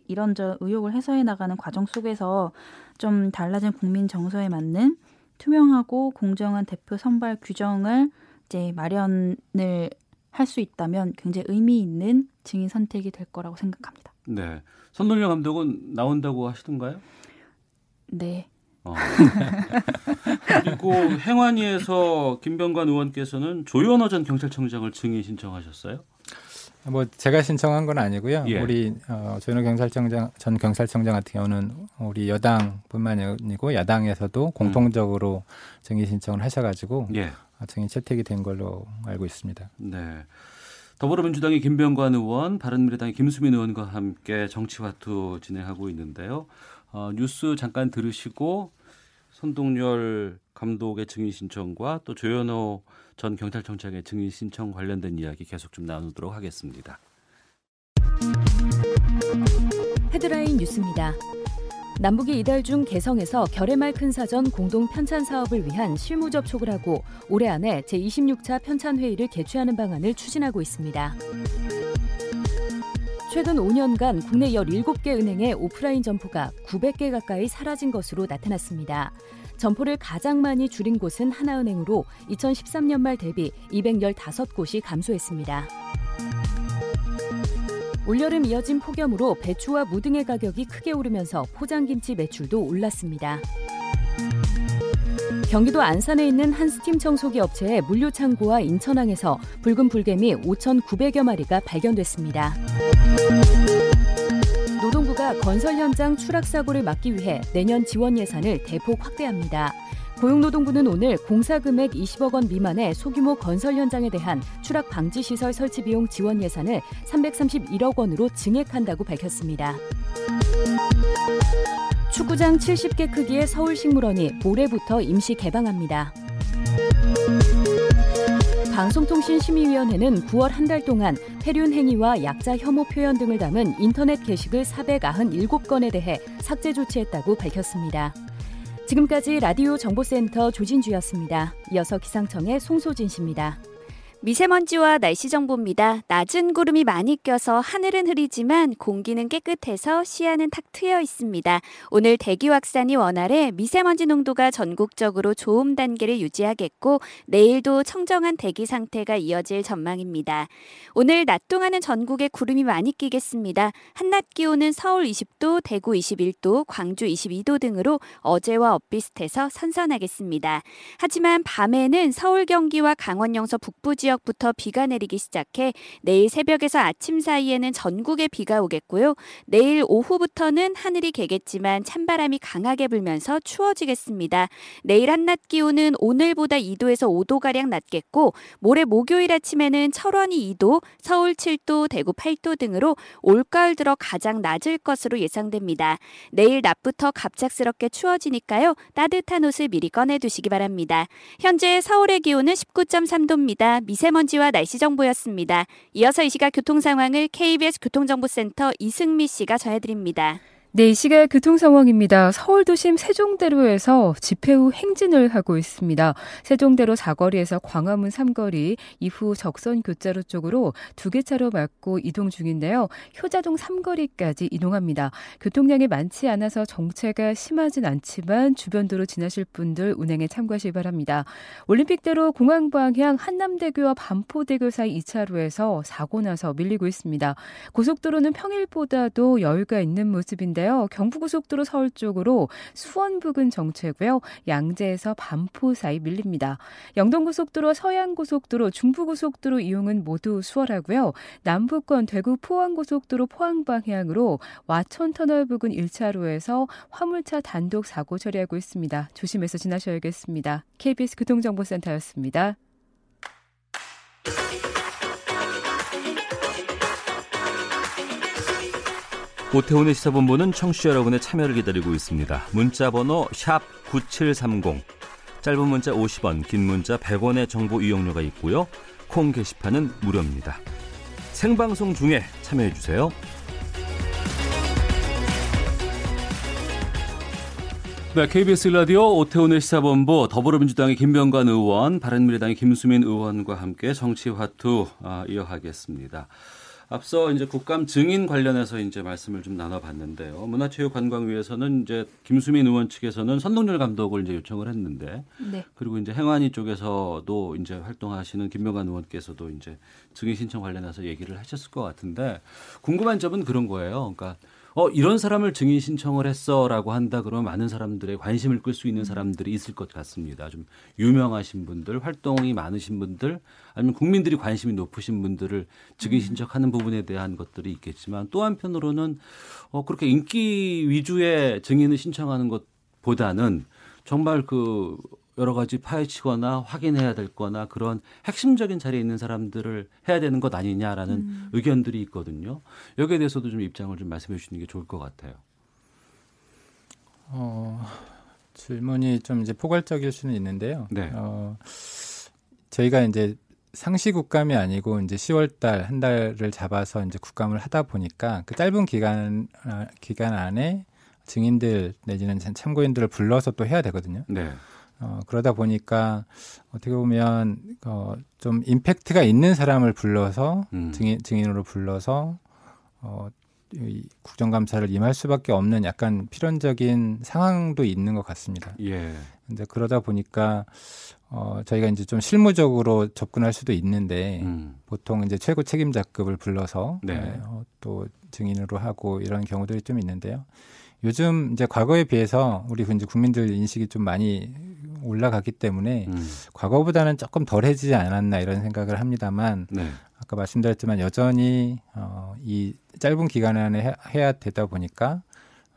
이런저런 의혹을 해소해 나가는 과정 속에서 좀 달라진 국민 정서에 맞는 투명하고 공정한 대표 선발 규정을 이제 마련을 할 수 있다면 굉장히 의미 있는 증인 선택이 될 거라고 생각합니다. 네. 선동열 감독은 나온다고 하시던가요? 네. 어. 그리고 행안위에서 김병관 의원께서는 조현호 전 경찰청장을 증인 신청하셨어요? 뭐 제가 신청한 건 아니고요. 예. 우리 어, 조현호 경찰청장 전 경찰청장 같은 경우는 우리 여당뿐만이 아니고 야당에서도 공통적으로 음. 증인 신청을 하셔가지고 예. 어, 증인 채택이 된 걸로 알고 있습니다. 네. 더불어민주당의 김병관 의원, 바른미래당의 김수민 의원과 함께 정치화투 진행하고 있는데요. 어, 뉴스 잠깐 들으시고 손동열 감독의 증인 신청과 또 조현호 전 경찰청장의 증인 신청 관련된 이야기 계속 좀 나누도록 하겠습니다. 헤드라인 뉴스입니다. 남북이 이달 중 개성에서 결의말 큰 사전 공동 편찬 사업을 위한 실무 접촉을 하고 올해 안에 제26차 편찬 회의를 개최하는 방안을 추진하고 있습니다. 최근 5년간 국내 17개 은행의 오프라인 점포가 900개 가까이 사라진 것으로 나타났습니다. 점포를 가장 많이 줄인 곳은 하나은행으로 2013년 말 대비 215곳이 감소했습니다. 올여름 이어진 폭염으로 배추와 무등의 가격이 크게 오르면서 포장김치 매출도 올랐습니다. 경기도 안산에 있는 한 스팀 청소기 업체의 물류 창고와 인천항에서 붉은 불개미 5,900여 마리가 발견됐습니다. 건설 현장 추락 사고를 막기 위해 내년 지원 예산을 대폭 확대합니다. 고용노동부는 오늘 공사 금액 20억 원 미만의 소규모 건설 현장에 대한 추락 방지 시설 설치 비용 지원 예산을 331억 원으로 증액한다고 밝혔습니다. 축구장 70개 크기의 서울식물원이 모레부터 임시 개방합니다. 방송통신심의위원회는 9월 한 달 동안 폐륜 행위와 약자 혐오 표현 등을 담은 인터넷 게시글 497건에 대해 삭제 조치했다고 밝혔습니다. 지금까지 라디오 정보센터 조진주였습니다. 이어서 기상청의 송소진 씨입니다. 미세먼지와 날씨 정보입니다. 낮은 구름이 많이 껴서 하늘은 흐리지만 공기는 깨끗해서 시야는 탁 트여 있습니다. 오늘 대기 확산이 원활해 미세먼지 농도가 전국적으로 좋음 단계를 유지하겠고 내일도 청정한 대기 상태가 이어질 전망입니다. 오늘 낮 동안은 전국에 구름이 많이 끼겠습니다. 한낮 기온은 서울 20도, 대구 21도, 광주 22도 등으로 어제와 엇비슷해서 선선하겠습니다. 하지만 밤에는 서울 경기와 강원 영서 북부 지역 지역부터 비가 내리기 시작해 내일 새벽에서 아침 사이에는 전국에 비가 오겠고요. 내일 오후부터는 하늘이 개겠지만 찬바람이 강하게 불면서 추워지겠습니다. 내일 한낮 기온은 오늘보다 2도에서 5도가량 낮겠고 모레 목요일 아침에는 철원이 2도, 서울 7도, 대구 8도 등으로 올가을 들어 가장 낮을 것으로 예상됩니다. 내일 낮부터 갑작스럽게 추워지니까요. 따뜻한 옷을 미리 꺼내두시기 바랍니다. 현재 서울의 기온은 19.3도입니다. 미세 먼지와 날씨 정보였습니다. 이어서 이 시각 교통 상황을 KBS 교통정보센터 이승미 씨가 전해드립니다. 네, 이 시각 교통 상황입니다. 서울 도심 세종대로에서 집회 후 행진을 하고 있습니다. 세종대로 사거리에서 광화문 삼거리 이후 적선 교차로 쪽으로 두 개 차로 막고 이동 중인데요. 효자동 삼거리까지 이동합니다. 교통량이 많지 않아서 정체가 심하진 않지만 주변 도로 지나실 분들 운행에 참고하시기 바랍니다. 올림픽대로 공항 방향 한남대교와 반포대교 사이 2차로에서 사고 나서 밀리고 있습니다. 고속도로는 평일보다도 여유가 있는 모습인데 있는데요. 경부고속도로 서울 쪽으로 수원 부근 정체고요. 양재에서 반포 사이 밀립니다. 영동고속도로 서양고속도로 중부고속도로 이용은 모두 수월하고요. 남부권 대구 포항고속도로 포항 방향으로 와천 터널 부근 1차로에서 화물차 단독 사고 처리하고 있습니다. 조심해서 지나셔야겠습니다. KBS 교통정보센터였습니다. 오태훈의 시사본부는 청취자 여러분의 참여를 기다리고 있습니다. 문자 번호 9730, 짧은 문자 50원, 긴 문자 100원의 정보 이용료가 있고요. 콩 게시판은 무료입니다. 생방송 중에 참여해 주세요. 네, KBS 라디오 오태훈의 시사본부 더불어민주당의 김병관 의원, 바른미래당의 김수민 의원과 함께 정치화투 아, 이어가겠습니다. 앞서 이제 국감 증인 관련해서 이제 말씀을 좀 나눠봤는데요. 문화체육관광위에서는 이제 김수민 의원 측에서는 선동열 감독을 이제 요청을 했는데, 네. 그리고 이제 행안위 쪽에서도 이제 활동하시는 김명관 의원께서도 이제 증인 신청 관련해서 얘기를 하셨을 것 같은데 궁금한 점은 그런 거예요. 그러니까 어 이런 사람을 증인 신청을 했어라고 한다 그러면 많은 사람들의 관심을 끌 수 있는 사람들이 있을 것 같습니다. 좀 유명하신 분들, 활동이 많으신 분들, 아니면 국민들이 관심이 높으신 분들을 증인 음. 신청하는 부분에 대한 것들이 있겠지만 또 한편으로는 어 그렇게 인기 위주의 증인을 신청하는 것보다는 정말 그 여러 가지 파헤치거나 확인해야 될 거나 그런 핵심적인 자리에 있는 사람들을 해야 되는 것 아니냐라는 음. 의견들이 있거든요. 여기에 대해서도 좀 입장을 좀 말씀해 주시는 게 좋을 것 같아요. 어, 질문이 좀 이제 포괄적일 수는 있는데요. 네. 어, 저희가 이제 상시 국감이 아니고 이제 10월 달 한 달을 잡아서 이제 국감을 하다 보니까 그 짧은 기간 아, 기간 안에 증인들 내지는 참고인들을 불러서 또 해야 되거든요. 네. 어, 그러다 보니까 어떻게 보면 어, 좀 임팩트가 있는 사람을 불러서 음. 증인 증인으로 불러서 어, 이 국정감사를 임할 수밖에 없는 약간 필연적인 상황도 있는 것 같습니다. 예. 근데 그러다 보니까 어, 저희가 이제 좀 실무적으로 접근할 수도 있는데 음. 보통 이제 최고 책임자급을 불러서 네. 네, 어, 또 증인으로 하고 이런 경우들이 좀 있는데요. 요즘 이제 과거에 비해서 우리 이제 국민들 인식이 좀 많이 올라갔기 때문에 음. 과거보다는 조금 덜해지지 않았나 이런 생각을 합니다만 네. 아까 말씀드렸지만 여전히 어, 이 짧은 기간 안에 해야 되다 보니까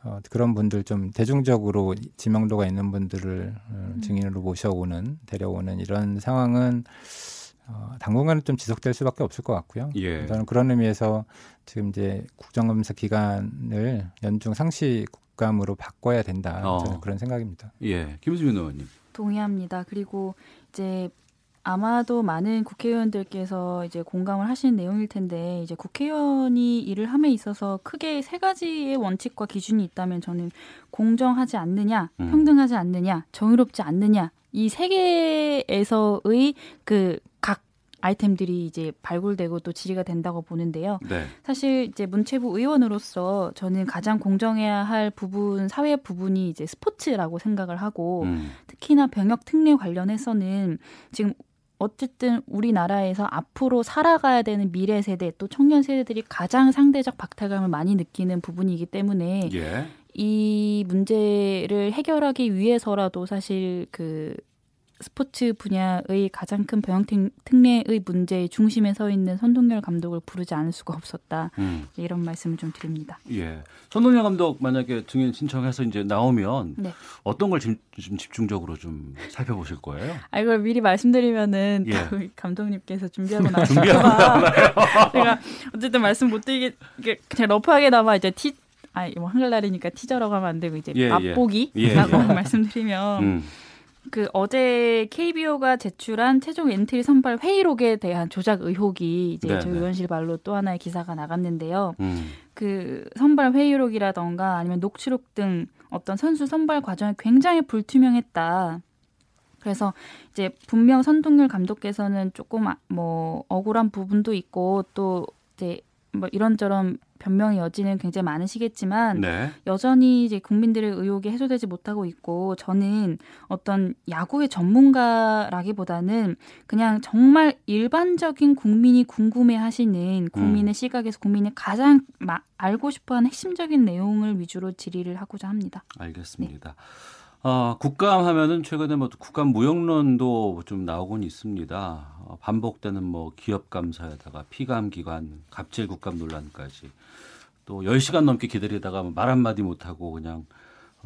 어, 그런 분들 좀 대중적으로 지명도가 있는 분들을 어, 음. 증인으로 모셔오는 데려오는 이런 상황은 어, 당분간은 좀 지속될 수밖에 없을 것 같고요. 예. 저는 그런 의미에서 지금 이제 국정감사 기간을 연중 상시 국감으로 바꿔야 된다. 어. 저는 그런 생각입니다. 예, 김수민 의원님. 동의합니다. 그리고 이제 아마도 많은 국회의원들께서 이제 공감을 하시는 내용일 텐데 이제 국회의원이 일을 함에 있어서 크게 세 가지의 원칙과 기준이 있다면 저는 공정하지 않느냐, 음. 평등하지 않느냐, 정의롭지 않느냐 이 세 개에서의 그 각 아이템들이 이제 발굴되고 또 질의가 된다고 보는데요. 네. 사실 이제 문체부 의원으로서 저는 가장 공정해야 할 부분 사회 부분이 이제 스포츠라고 생각을 하고 음. 특히나 병역 특례 관련해서는 지금 어쨌든 우리나라에서 앞으로 살아가야 되는 미래 세대 또 청년 세대들이 가장 상대적 박탈감을 많이 느끼는 부분이기 때문에 예. 이 문제를 해결하기 위해서라도 사실 그 스포츠 분야의 가장 큰 병역 특례의 문제의 중심에 서 있는 선동열 감독을 부르지 않을 수가 없었다. 음. 이런 말씀을 좀 드립니다. 예. 선동열 감독 만약에 증인 신청해서 이제 나오면 네. 어떤 걸 좀, 좀, 집중적으로 좀 살펴보실 거예요? 아 이걸 미리 말씀드리면은 예. 감독님께서 준비하고 (laughs) 나실까 (laughs) 제가 어쨌든 말씀 못 드리게 그냥 rough하게나마 이제 티 아, 뭐 한글날이니까 티저라고 하면 안 되고 이제 예, 예. 맛보기라고 예. (laughs) 말씀드리면 음. 그 어제 KBO가 제출한 최종 엔트리 선발 회의록에 대한 조작 의혹이 이제 네네. 저희 네. 의원실 발로 또 하나의 기사가 나갔는데요. 음. 그 선발 회의록이라던가 아니면 녹취록 등 어떤 선수 선발 과정이 굉장히 불투명했다. 그래서 이제 분명 선동열 감독께서는 조금 아, 뭐 억울한 부분도 있고 또 이제 뭐 이런저런 변명의 여지는 굉장히 많으시겠지만 네. 여전히 이제 국민들의 의혹이 해소되지 못하고 있고 저는 어떤 야구의 전문가라기보다는 그냥 정말 일반적인 국민이 궁금해하시는 국민의 음. 시각에서 국민이 가장 마, 알고 싶어하는 핵심적인 내용을 위주로 질의를 하고자 합니다. 알겠습니다. 네. 어, 국감 하면은 최근에 뭐 국감 무용론도 좀 나오곤 있습니다. 어, 반복되는 뭐 기업 감사에다가 피감 기관 갑질 국감 논란까지 또 10시간 넘게 기다리다가 뭐말 한마디 못 하고 그냥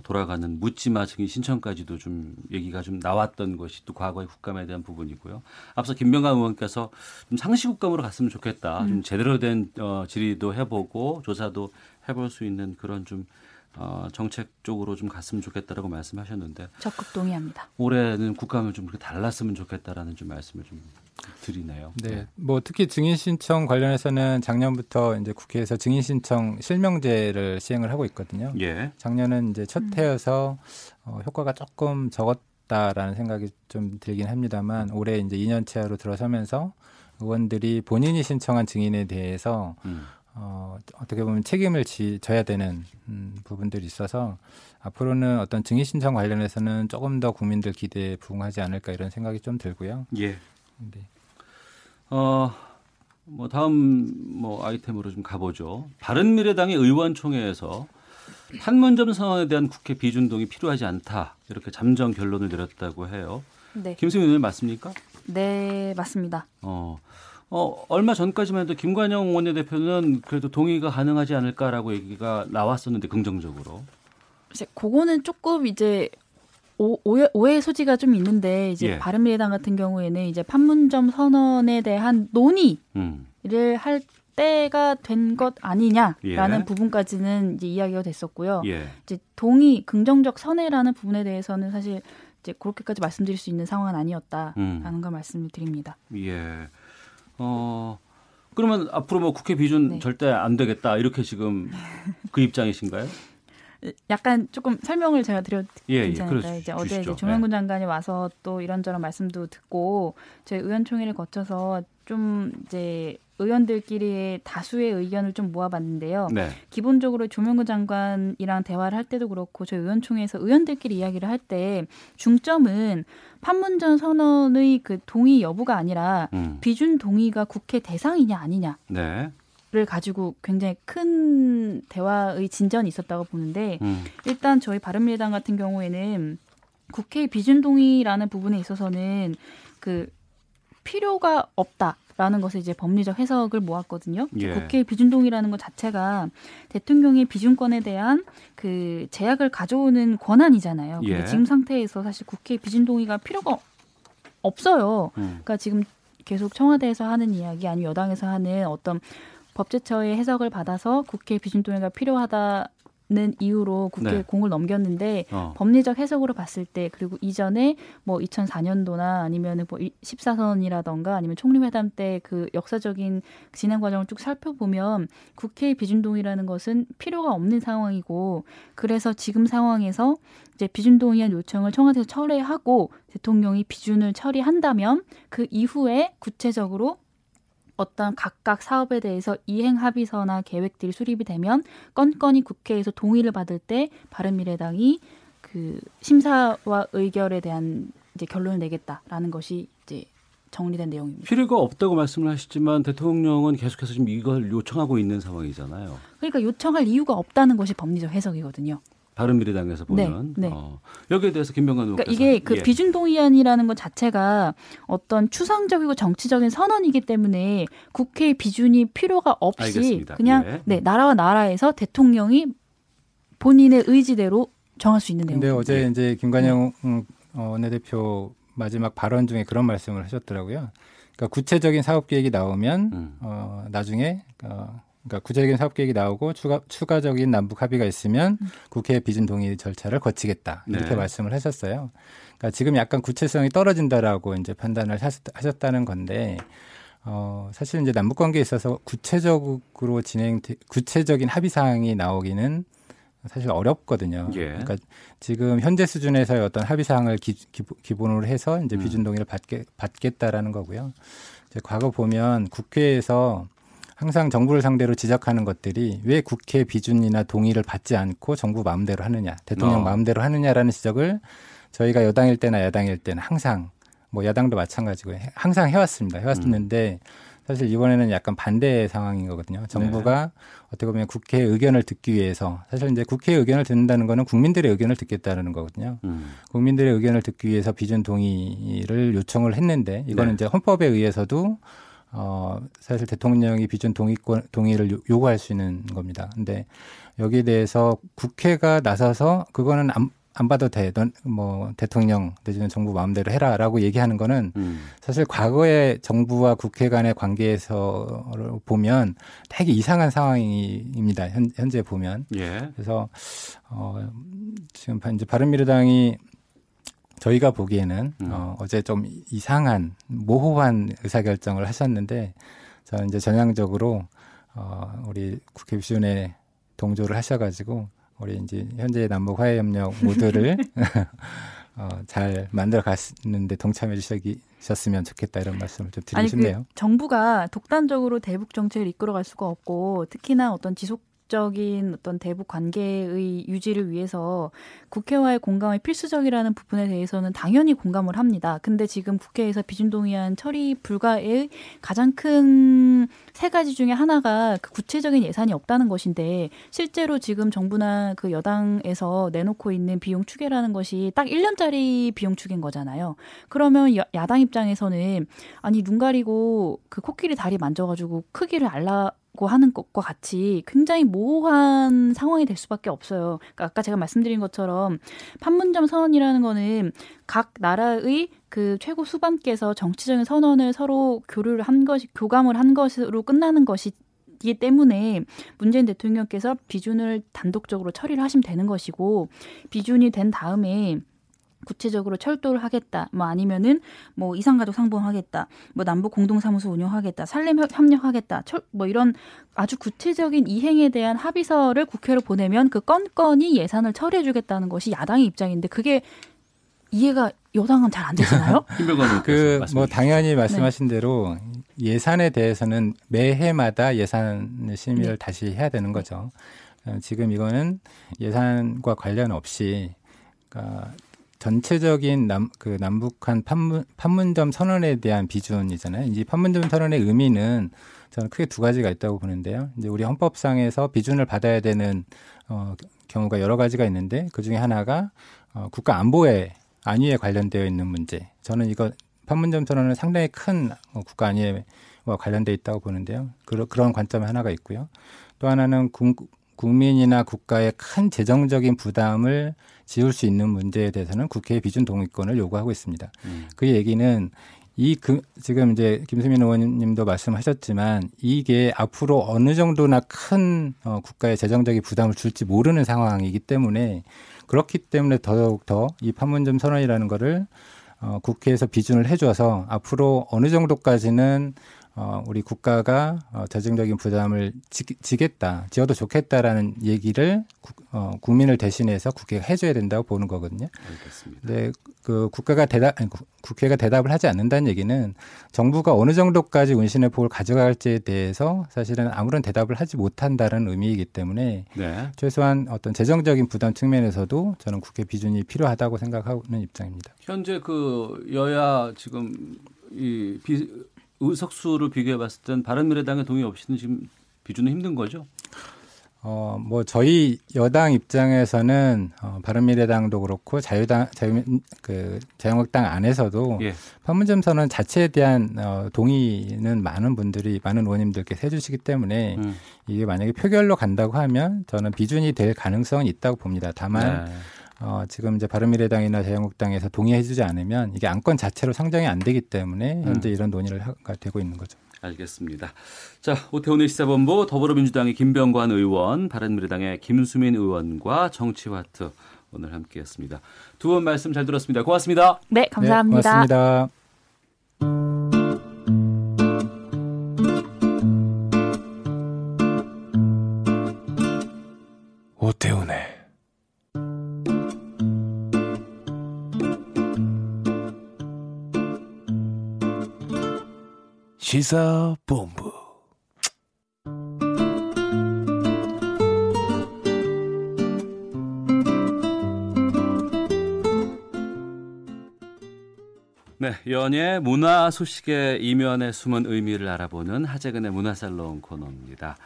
돌아가는 묻지마 증인 신청까지도 좀 얘기가 좀 나왔던 것이 또 과거의 국감에 대한 부분이고요. 앞서 김병관 의원께서 좀 상시 국감으로 갔으면 좋겠다. 음. 좀 제대로 된 어, 질의도 해보고 조사도 해볼 수 있는 그런 좀 어, 정책 쪽으로 좀 갔으면 좋겠다라고 말씀하셨는데 적극 동의합니다. 올해는 국감을 좀 그렇게 달랐으면 좋겠다라는 좀 말씀을 좀 드리네요. 네. 네. 뭐 특히 증인 신청 관련해서는 작년부터 이제 국회에서 증인 신청 실명제를 시행을 하고 있거든요. 예. 작년은 이제 첫 음. 해여서 어, 효과가 조금 적었다라는 생각이 좀 들긴 합니다만 올해 이제 2년차로 들어서면서 의원들이 본인이 신청한 증인에 대해서 음. 어, 어떻게 보면 책임을 지, 져야 되는 음, 부분들이 있어서 앞으로는 어떤 증인 신청 관련해서는 조금 더 국민들 기대에 부응하지 않을까 이런 생각이 좀 들고요. 예. 네. 어, 뭐 다음 뭐 아이템으로 좀 가보죠. 바른 미래당의 의원총회에서 판문점 상황에 대한 국회 비준동이 필요하지 않다 이렇게 잠정 결론을 내렸다고 해요. 네. 김승윤 의원 맞습니까? 네, 맞습니다. 어. 어, 얼마 전까지만 해도 김관영 원내대표는 그래도 동의가 가능하지 않을까라고 얘기가 나왔었는데 긍정적으로. 이제 그거는 조금 이제 오, 오해, 오해 소지가 좀 있는데 이제 예. 바른미래당 같은 경우에는 이제 판문점 선언에 대한 논의를 음. 할 때가 된 것 아니냐라는 예. 부분까지는 이제 이야기가 됐었고요. 예. 이제 동의 긍정적 선회라는 부분에 대해서는 사실 이제 그렇게까지 말씀드릴 수 있는 상황은 아니었다라는 음. 걸 말씀을 드립니다. 예. 어. 그러면 앞으로 뭐 국회 비준 네. 절대 안 되겠다 이렇게 지금 그 입장이신가요? 약간 조금 설명을 제가 드려도 예, 괜찮을까요? 예, 이제 어제 이제 조명군 네. 장관이 와서 또 이런저런 말씀도 듣고 저희 의원총회를 거쳐서 좀 이제 의원들끼리의 다수의 의견을 좀 모아봤는데요. 네. 기본적으로 조명구 장관이랑 대화를 할 때도 그렇고 저희 의원총회에서 의원들끼리 이야기를 할 때 중점은 판문점 선언의 그 동의 여부가 아니라 음. 비준 동의가 국회 대상이냐 아니냐. 네. 를 가지고 굉장히 큰 대화의 진전이 있었다고 보는데 음. 일단 저희 바른미래당 같은 경우에는 국회 비준 동의라는 부분에 있어서는 그 필요가 없다 라는 것을 이제 법리적 해석을 모았거든요. 예. 국회 비준 동의라는 것 자체가 대통령의 비준권에 대한 그 제약을 가져오는 권한이잖아요. 예. 근데 지금 상태에서 사실 국회 비준 동의가 필요가 없어요. 음. 그러니까 지금 계속 청와대에서 하는 이야기 아니면 여당에서 하는 어떤 법제처의 해석을 받아서 국회 비준동의가 필요하다. 는 이유로 국회에 네. 공을 넘겼는데 어. 법리적 해석으로 봤을 때 그리고 이전에 뭐 2004년도나 아니면은 뭐 14선이라던가 아니면 총리회담 때 그 역사적인 진행 과정을 쭉 살펴보면 국회의 비준동의라는 것은 필요가 없는 상황이고 그래서 지금 상황에서 이제 비준동의안 요청을 청와대에서 철회하고 대통령이 비준을 처리한다면 그 이후에 구체적으로 어떤 각각 사업에 대해서 이행 합의서나 계획들이 수립이 되면 건건이 국회에서 동의를 받을 때 바른미래당이 그 심사와 의결에 대한 이제 결론을 내겠다라는 것이 이제 정리된 내용입니다. 필요가 없다고 말씀을 하시지만 대통령은 계속해서 지금 이걸 요청하고 있는 상황이잖아요. 그러니까 요청할 이유가 없다는 것이 법리적 해석이거든요. 바른미래당에서 보면 네, 네. 어, 여기에 대해서 김병관 의원께서 그러니까 이게 그 예. 비준 동의안이라는 것 자체가 어떤 추상적이고 정치적인 선언이기 때문에 국회 비준이 필요가 없이 알겠습니다. 그냥 예. 네 나라와 나라에서 대통령이 본인의 의지대로 정할 수 있는 내용. 근데 어제 네. 이제 김관영 네. 원내대표 마지막 발언 중에 그런 말씀을 하셨더라고요. 그러니까 구체적인 사업 계획이 나오면 음. 어, 나중에 어, 그러니까 구체적인 사업 계획이 나오고 추가 추가적인 남북 합의가 있으면 음. 국회 비준 동의 절차를 거치겠다 이렇게 네. 말씀을 하셨어요. 그러니까 지금 약간 구체성이 떨어진다라고 이제 판단을 하셨다는 건데 어 사실 이제 남북 관계에 있어서 구체적으로 진행 구체적인 합의 사항이 나오기는 사실 어렵거든요. 예. 그러니까 지금 현재 수준에서의 어떤 합의 사항을 기, 기 본으로 해서 이제 음. 비준 동의를 받게 받겠다라는 거고요. 이제 과거 보면 국회에서 항상 정부를 상대로 지적하는 것들이 왜 국회 비준이나 동의를 받지 않고 정부 마음대로 하느냐, 대통령 어. 마음대로 하느냐라는 지적을 저희가 여당일 때나 야당일 때는 항상 뭐 야당도 마찬가지고 항상 해왔습니다. 해왔었는데 음. 사실 이번에는 약간 반대 상황인 거거든요. 정부가 네. 어떻게 보면 국회 의견을 듣기 위해서 사실 이제 국회 의견을 듣는다는 거는 국민들의 의견을 듣겠다는 거거든요. 음. 국민들의 의견을 듣기 위해서 비준 동의를 요청을 했는데 이거는 네. 이제 헌법에 의해서도 어, 사실 대통령이 비준 동의권, 동의를 요구할 수 있는 겁니다. 근데 여기에 대해서 국회가 나서서 그거는 안, 안 받아도 돼. 넌 뭐 대통령 내지는 정부 마음대로 해라 라고 얘기하는 거는 음. 사실 과거의 정부와 국회 간의 관계에서 보면 되게 이상한 상황입니다. 현, 현재 보면. 예. 그래서 어 지금 이제 바른미래당이 저희가 보기에는 음. 어, 어제 좀 이상한 모호한 의사결정을 하셨는데 저는 이제 전향적으로 어, 우리 국회 비준에 동조를 하셔가지고 우리 이제 현재 남북 화해 협력 모두를 (laughs) (laughs) 어, 잘 만들어 갔는데 동참해 주셨으면 좋겠다 이런 말씀을 좀 드리고 아니, 그 싶네요. 그 정부가 독단적으로 대북 정책을 이끌어갈 수가 없고 특히나 어떤 지속 적인 어떤 대북 관계의 유지를 위해서 국회와의 공감이 필수적이라는 부분에 대해서는 당연히 공감을 합니다. 근데 지금 국회에서 비준동의안 처리 불가의 가장 큰 세 가지 중에 하나가 그 구체적인 예산이 없다는 것인데 실제로 지금 정부나 그 여당에서 내놓고 있는 비용 추계라는 것이 딱 1년짜리 비용 추계인 거잖아요. 그러면 야당 입장에서는 아니 눈 가리고 그 코끼리 다리 만져가지고 크기를 알라 고 하는 것과 같이 굉장히 모호한 상황이 될 수밖에 없어요. 그러니까 아까 제가 말씀드린 것처럼 판문점 선언이라는 거는 각 나라의 그 최고 수반께서 정치적인 선언을 서로 교류를 한 것이 교감을 한 것으로 끝나는 것이 이기 때문에 문재인 대통령께서 비준을 단독적으로 처리를 하시면 되는 것이고 비준이 된 다음에 구체적으로 철도를 하겠다. 뭐 아니면은 뭐 이산가족 상봉하겠다. 뭐 남북 공동사무소 운영하겠다. 살림 협력하겠다. 철, 뭐 이런 아주 구체적인 이행에 대한 합의서를 국회로 보내면 그 건건이 예산을 처리해 주겠다는 것이 야당의 입장인데 그게 이해가 여당은 잘 안 되잖아요. (laughs) 그뭐 당연히 말씀하신 네. 대로 예산에 대해서는 매해마다 예산 심의를 네. 다시 해야 되는 거죠. 어, 지금 이거는 예산과 관련 없이 그러니까 전체적인 남, 그 남북한 판문, 판문점 선언에 대한 비준이잖아요. 이제 판문점 선언의 의미는 저는 크게 두 가지가 있다고 보는데요. 이제 우리 헌법상에서 비준을 받아야 되는 어, 경우가 여러 가지가 있는데 그 중에 하나가 어, 국가 안보에 안위에 관련되어 있는 문제. 저는 이거 판문점 선언은 상당히 큰 어, 국가 안위와 관련돼 있다고 보는데요. 그러, 그런 관점 하나가 있고요. 또 하나는 국, 국민이나 국가의 큰 재정적인 부담을 지울 수 있는 문제에 대해서는 국회의 비준 동의권을 요구하고 있습니다. 음. 그 얘기는 이 그, 지금 이제 김수민 의원님도 말씀하셨지만 이게 앞으로 어느 정도나 큰 어, 국가의 재정적인 부담을 줄지 모르는 상황이기 때문에 그렇기 때문에 더욱 더 이 판문점 선언이라는 거를 어, 국회에서 비준을 해줘서 앞으로 어느 정도까지는 어, 우리 국가가 어, 재정적인 부담을 지, 지겠다, 지어도 좋겠다라는 얘기를 구, 어, 국민을 대신해서 국회가 해줘야 된다고 보는 거거든요. 알겠습니다. 네, 그 국가가 대답, 아니, 국회가 대답을 하지 않는다는 얘기는 정부가 어느 정도까지 운신의 폭을 가져갈지에 대해서 사실은 아무런 대답을 하지 못한다는 의미이기 때문에 네. 최소한 어떤 재정적인 부담 측면에서도 저는 국회 비준이 필요하다고 생각하는 입장입니다. 현재 그 여야 지금 이 비, 의석수를 비교해 봤을 땐 바른미래당의 동의 없이는 지금 비준은 힘든 거죠? 어, 뭐, 저희 여당 입장에서는, 어, 바른미래당도 그렇고, 자유당, 자유, 그, 자유한국당 안에서도, 예. 판문점 선언 자체에 대한, 어, 동의는 많은 분들이, 많은 의원님들께서 해주시기 때문에, 음. 이게 만약에 표결로 간다고 하면, 저는 비준이 될 가능성은 있다고 봅니다. 다만, 네. 어, 지금 이제 바른미래당이나 자유한국당에서 동의해주지 않으면 이게 안건 자체로 상정이 안 되기 때문에 현재 음. 이런 논의를 가 되고 있는 거죠. 알겠습니다. 자, 오태훈의 시사본부 더불어민주당의 김병관 의원, 바른미래당의 김수민 의원과 정치와트 오늘 함께했습니다. 두 분 말씀 잘 들었습니다. 고맙습니다. 네, 감사합니다. 네, 고맙습니다. 오태훈의 시사본부 네, 연예 문화 소식의 이면에 숨은 의미를 알아보는 하재근의 문화살롱 코너입니다.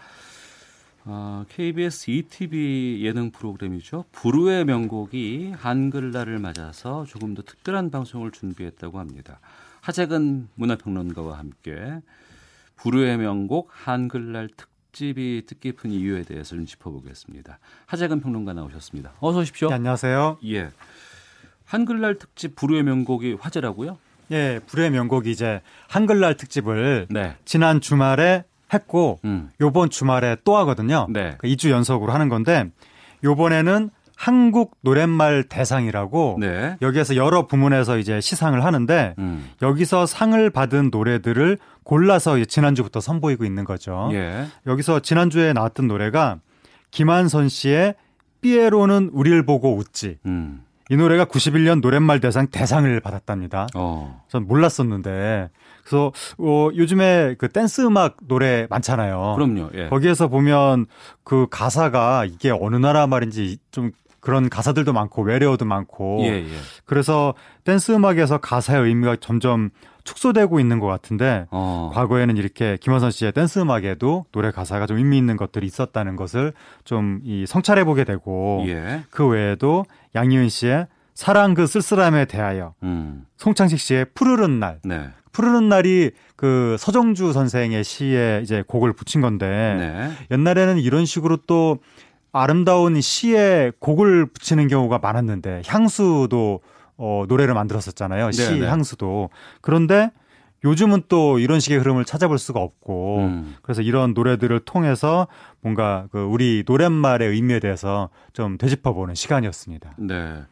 어, KBS ETV 예능 프로그램이죠. 부르의 명곡이 한글날을 맞아서 조금 더 특별한 방송을 준비했다고 합니다. 하재근 문화평론가와 함께 불후의 명곡 한글날 특집이 뜻깊은 이유에 대해서 좀 짚어보겠습니다. 하재근 평론가 나오셨습니다. 어서 오십시오. 네, 안녕하세요. 예. 한글날 특집 불후의 명곡이 화제라고요? 예, 불후의 명곡이 이제 한글날 특집을 네. 지난 주말에 했고 음. 요번 주말에 또 하거든요. 네. 2주 그 연속으로 하는 건데 요번에는 한국 노랫말 대상이라고 네. 여기에서 여러 부문에서 이제 시상을 하는데 음. 여기서 상을 받은 노래들을 골라서 지난주부터 선보이고 있는 거죠. 예. 여기서 지난주에 나왔던 노래가 김한선 씨의 삐에로는 우릴 보고 웃지. 음. 이 노래가 91년 노랫말 대상 대상을 받았답니다. 어. 전 몰랐었는데 그래서 어, 요즘에 그 댄스 음악 노래 많잖아요. 그럼요. 예. 거기에서 보면 그 가사가 이게 어느 나라 말인지 좀 그런 가사들도 많고 외래어도 많고 예, 예. 그래서 댄스 음악에서 가사의 의미가 점점 축소되고 있는 것 같은데 어. 과거에는 이렇게 김원선 씨의 댄스 음악에도 노래 가사가 좀 의미 있는 것들이 있었다는 것을 좀 이 성찰해 보게 되고 예. 그 외에도 양희은 씨의 사랑 그 쓸쓸함에 대하여 음. 송창식 씨의 푸르른 날 네. 푸르는 날이 그 서정주 선생의 시에 이제 곡을 붙인 건데 네. 옛날에는 이런 식으로 또 아름다운 시에 곡을 붙이는 경우가 많았는데 향수도 어 노래를 만들었었잖아요. 시 네네. 향수도. 그런데 요즘은 또 이런 식의 흐름을 찾아볼 수가 없고 음. 그래서 이런 노래들을 통해서 뭔가 그 우리 노랫말의 의미에 대해서 좀 되짚어보는 시간이었습니다. 네.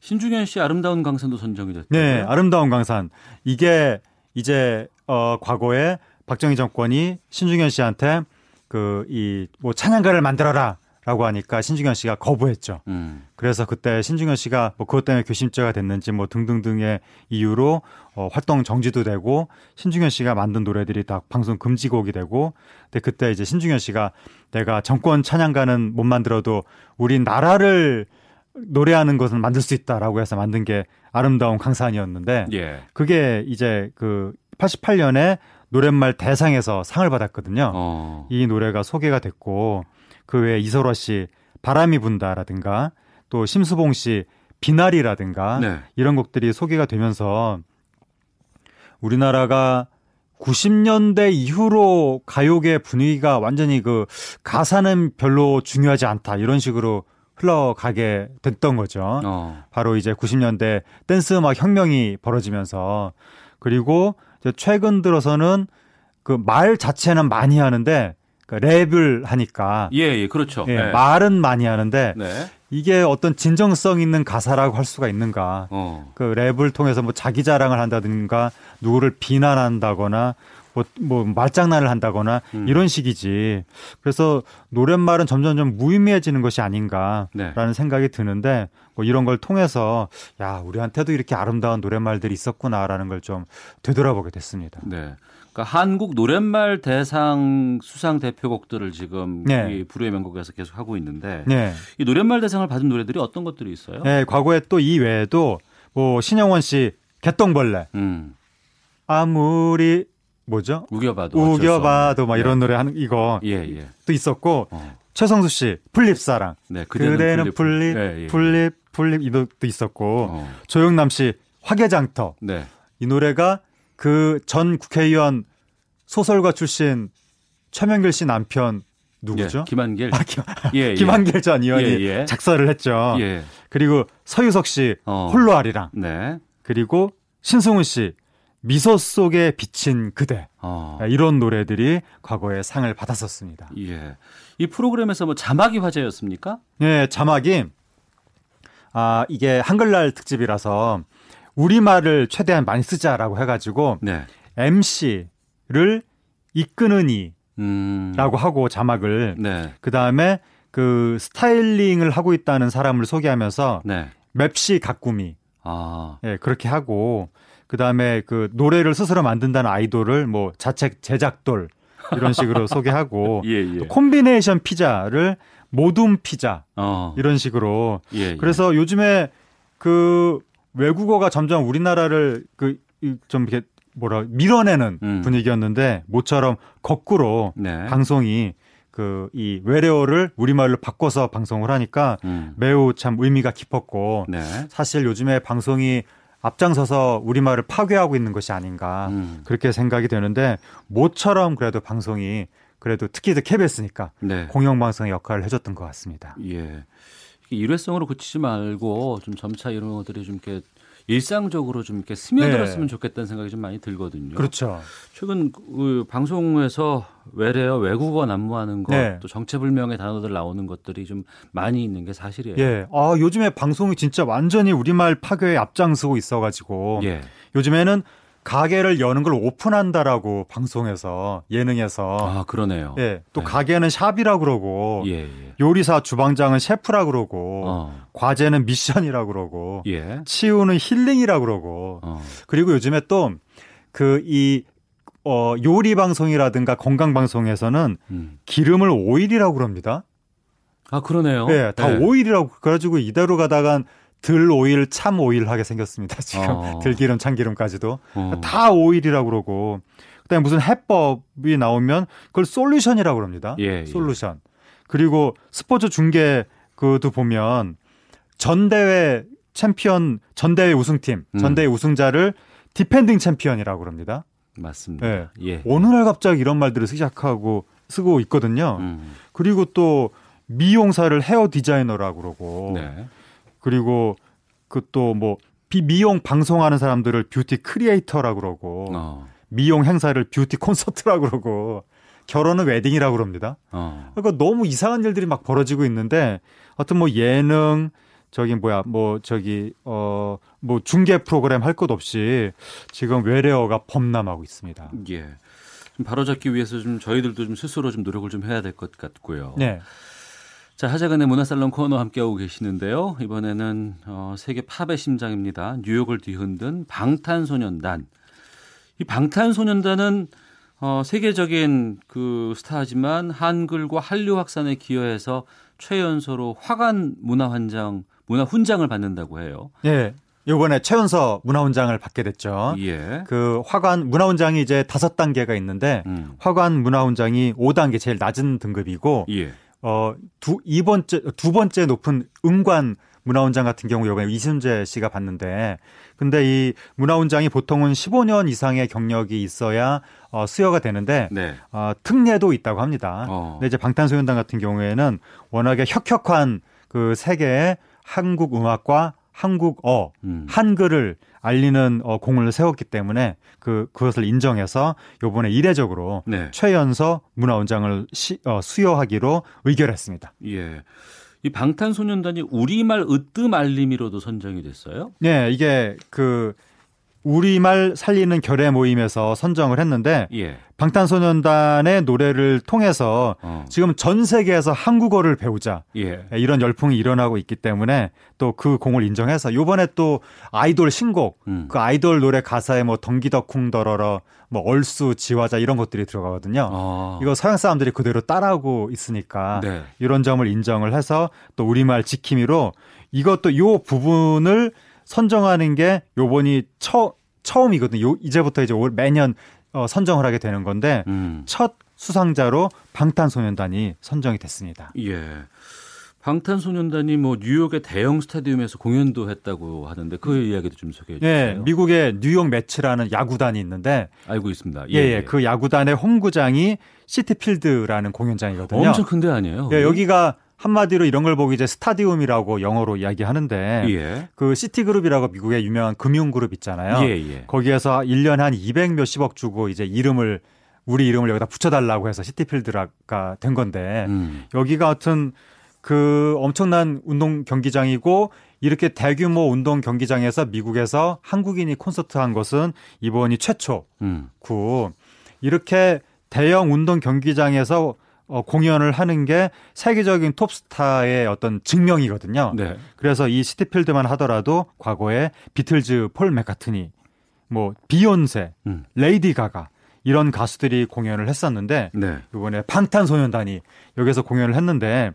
신중현 씨 아름다운 강산도 선정이 됐죠. 네, 아름다운 강산. 이게 이제 어 과거에 박정희 정권이 신중현 씨한테 그 이 뭐 찬양가를 만들어라. 라고 하니까 신중현 씨가 거부했죠. 음. 그래서 그때 신중현 씨가 뭐 그것 때문에 교심죄가 됐는지 뭐 등등등의 이유로 어, 활동 정지도 되고 신중현 씨가 만든 노래들이 다 방송 금지곡이 되고 근데 그때 이제 신중현 씨가 내가 정권 찬양가는 못 만들어도 우리 나라를 노래하는 것은 만들 수 있다라고 해서 만든 게 아름다운 강산이었는데 예. 그게 이제 그 88년에 노랫말 대상에서 상을 받았거든요. 어. 이 노래가 소개가 됐고 그 외에 이소라 씨 바람이 분다라든가 또 심수봉 씨 비나리라든가 네. 이런 곡들이 소개가 되면서 우리나라가 90년대 이후로 가요계 분위기가 완전히 그 가사는 별로 중요하지 않다 이런 식으로 흘러가게 됐던 거죠. 어. 바로 이제 90년대 댄스 음악 혁명이 벌어지면서 그리고 최근 들어서는 그 말 자체는 많이 하는데 그 랩을 하니까 예, 예 그렇죠. 예, 네. 말은 많이 하는데 네. 이게 어떤 진정성 있는 가사라고 할 수가 있는가? 어. 그 랩을 통해서 뭐 자기 자랑을 한다든가 누구를 비난한다거나 뭐, 뭐 말장난을 한다거나 음. 이런 식이지. 그래서 노랫말은 점점점 무의미해지는 것이 아닌가라는 네. 생각이 드는데 뭐 이런 걸 통해서 야 우리한테도 이렇게 아름다운 노랫말들이 있었구나라는 걸 좀 되돌아보게 됐습니다. 네. 그러니까 한국 노랫말 대상 수상 대표곡들을 지금 네. 이 불후의 명곡에서 계속 하고 있는데 네. 이 노랫말 대상을 받은 노래들이 어떤 것들이 있어요? 네, 과거에 또 이 외에도 뭐 신형원 씨 개똥벌레, 음. 아무리 뭐죠? 우겨봐도 우겨봐도 막 이런 네. 노래 하는 이거 예, 예. 또 있었고 어. 최성수 씨 풀잎사랑 네, 그대는, 그대는 풀잎 풀잎, 예, 예. 풀잎 풀잎 이것도 있었고 어. 조영남 씨 화개장터 네. 이 노래가 그 전 국회의원 소설가 출신 최명길 씨 남편 누구죠? 예, 김한길. 아, 김, 예, 김한길 전 의원이 예, 예. 작사를 했죠. 예. 그리고 서유석 씨 어. 홀로 아리랑. 네. 그리고 신승훈 씨 미소 속에 비친 그대 어. 이런 노래들이 과거에 상을 받았었습니다. 예. 이 프로그램에서 뭐 자막이 화제였습니까? 네, 자막이 아 이게 한글날 특집이라서 우리말을 최대한 많이 쓰자라고 해가지고 네. MC를 이끄는 이라고 음. 하고 자막을 네. 그 다음에 그 스타일링을 하고 있다는 사람을 소개하면서 네. 맵시 가꾸미 아. 예, 그렇게 하고 그 다음에 그 노래를 스스로 만든다는 아이돌을 뭐 자책 제작돌 이런 식으로 (laughs) 소개하고 예, 예. 콤비네이션 피자를 모둠 피자 어. 이런 식으로 예, 예, 그래서 요즘에 그 외국어가 점점 우리나라를 그좀 이렇게 뭐라 밀어내는 음. 분위기였는데 모처럼 거꾸로 네. 방송이 그 이 외래어를 우리말로 바꿔서 방송을 하니까 음. 매우 참 의미가 깊었고 네. 사실 요즘에 방송이 앞장서서 우리말을 파괴하고 있는 것이 아닌가 음. 그렇게 생각이 되는데 모처럼 그래도 방송이 그래도 특히 KBS니까 네. 공영방송의 역할을 해줬던 것 같습니다. 예. 일회성으로 그치지 말고 좀 점차 이런 것들이 좀 이렇게 일상적으로 좀 이렇게 스며들었으면 네. 좋겠다는 생각이 좀 많이 들거든요. 그렇죠. 최근 그 방송에서 외래어 외국어 난무하는 것, 네. 또 정체불명의 단어들 나오는 것들이 좀 많이 있는 게 사실이에요. 예. 아 요즘에 방송이 진짜 완전히 우리말 파괴에 앞장서고 있어가지고 예. 요즘에는 가게를 여는 걸 오픈한다라고 방송에서 예능에서 아 그러네요. 예, 또 네. 가게는 샵이라 그러고 예, 예. 요리사 주방장은 셰프라 그러고 어. 과제는 미션이라 그러고 예. 치우는 힐링이라 그러고 어. 그리고 요즘에 또그이 어, 요리 방송이라든가 건강 방송에서는 음. 기름을 오일이라고 그럽니다. 아 그러네요. 네, 다 네. 오일이라고 그래가지고 이대로 가다간 들 오일, 참 오일 하게 생겼습니다. (laughs) 지금 어. 들기름, 참기름까지도 어. 다 오일이라고 그러고 그다음에 무슨 해법이 나오면 그걸 solution이라고 그럽니다. 예, 예. 솔루션. 예. 그리고 스포츠 중계 그도 보면 전 대회 챔피언, 전 대회 우승팀, 전 음. 대회 우승자를 defending champion이라고 그럽니다. 맞습니다. 네. 예. 어느 날 갑자기 이런 말들을 시작하고 쓰고 있거든요. 음. 그리고 또 미용사를 헤어 디자이너라고 그러고 네. 그리고 그 또 뭐 미용 방송하는 사람들을 beauty creator라고 그러고 어. 미용 행사를 뷰티 콘서트라고 그러고 결혼은 wedding이라고 그럽니다. 어. 그러니까 너무 이상한 일들이 막 벌어지고 있는데 하여튼 뭐 예능 저기 뭐야 뭐 저기 어 뭐 중계 프로그램 할 것 없이 지금 외래어가 범람하고 있습니다. 예. 좀 바로잡기 위해서 좀 저희들도 좀 스스로 좀 노력을 좀 해야 될 것 같고요. 네. 자, 하재근의 문화살롱 코너 함께하고 계시는데요. 이번에는 어, 세계 팝의 심장입니다. 뉴욕을 뒤흔든 방탄소년단. 이 방탄소년단은 어, 세계적인 그 스타지만 한글과 한류 확산에 기여해서 최연소로 화관 문화환장 문화 훈장을 받는다고 해요. 예. 이번에 최연서 문화훈장을 받게 됐죠. 예. 그 화관 문화훈장이 이제 다섯 단계가 있는데 음. 화관 문화훈장이 5단계 제일 낮은 등급이고 예. 어 두 이번째 두 번째 높은 응관 문화훈장 같은 경우 이번에 이순재 씨가 받는데 근데 이 문화훈장이 보통은 15년 이상의 경력이 있어야 어, 수여가 되는데 네. 어, 특례도 있다고 합니다. 어. 근데 이제 방탄소년단 같은 경우에는 워낙에 혁혁한 그 세계의 한국 음악과 한국어, 음. 한글을 알리는 어, 공을 세웠기 때문에 그 그것을 인정해서 요번에 이례적으로 네. 최연서 문화원장을 시, 어, 수여하기로 의결했습니다. 예. 이 방탄소년단이 우리말 으뜸 알림이로도 선정이 됐어요? 네, 이게 그 우리말 살리는 결의 모임에서 선정을 했는데 예. 방탄소년단의 노래를 통해서 어. 지금 전 세계에서 한국어를 배우자 예. 이런 열풍이 일어나고 있기 때문에 또 그 공을 인정해서 요번에 또 아이돌 신곡 음. 그 아이돌 노래 가사에 뭐 덩기덕쿵 더러러 뭐 얼쑤 지화자 이런 것들이 들어가거든요. 어. 이거 서양 사람들이 그대로 따라하고 있으니까 네. 이런 점을 인정을 해서 또 우리말 지킴이로 이것도 요 부분을 선정하는 게 요번이 처, 처음이거든요. 요, 이제부터 이제 올 매년 어, 선정을 하게 되는 건데 음. 첫 수상자로 방탄소년단이 선정이 됐습니다. 예. 방탄소년단이 뭐 뉴욕의 대형 스타디움에서 공연도 했다고 하는데 그 이야기도 좀 소개해 주세요. 예, 미국의 뉴욕 메츠라는 야구단이 있는데 알고 있습니다. 예, 예, 예. 그 야구단의 홈구장이 시티필드라는 공연장이거든요. 엄청 큰 데 아니에요? 예, 여기가 한마디로 이런 걸 보고 이제 스타디움이라고 영어로 이야기하는데 예. 그 시티그룹이라고 미국의 유명한 금융그룹 있잖아요. 예, 예. 거기에서 1년에 한 200 몇십억 주고 이제 이름을 우리 이름을 여기다 붙여달라고 해서 시티필드가 된 건데 음. 여기가 하여튼 그 엄청난 운동 경기장이고 이렇게 대규모 운동 경기장에서 미국에서 한국인이 콘서트 한 것은 이번이 최초고 음. 이렇게 대형 운동 경기장에서 어, 공연을 하는 게 세계적인 톱스타의 어떤 증명이거든요. 네. 그래서 이 시티필드만 하더라도 과거에 비틀즈 폴 맥카트니, 뭐 비욘세, 음. 레이디 가가 이런 가수들이 공연을 했었는데 네. 이번에 방탄소년단이 여기서 공연을 했는데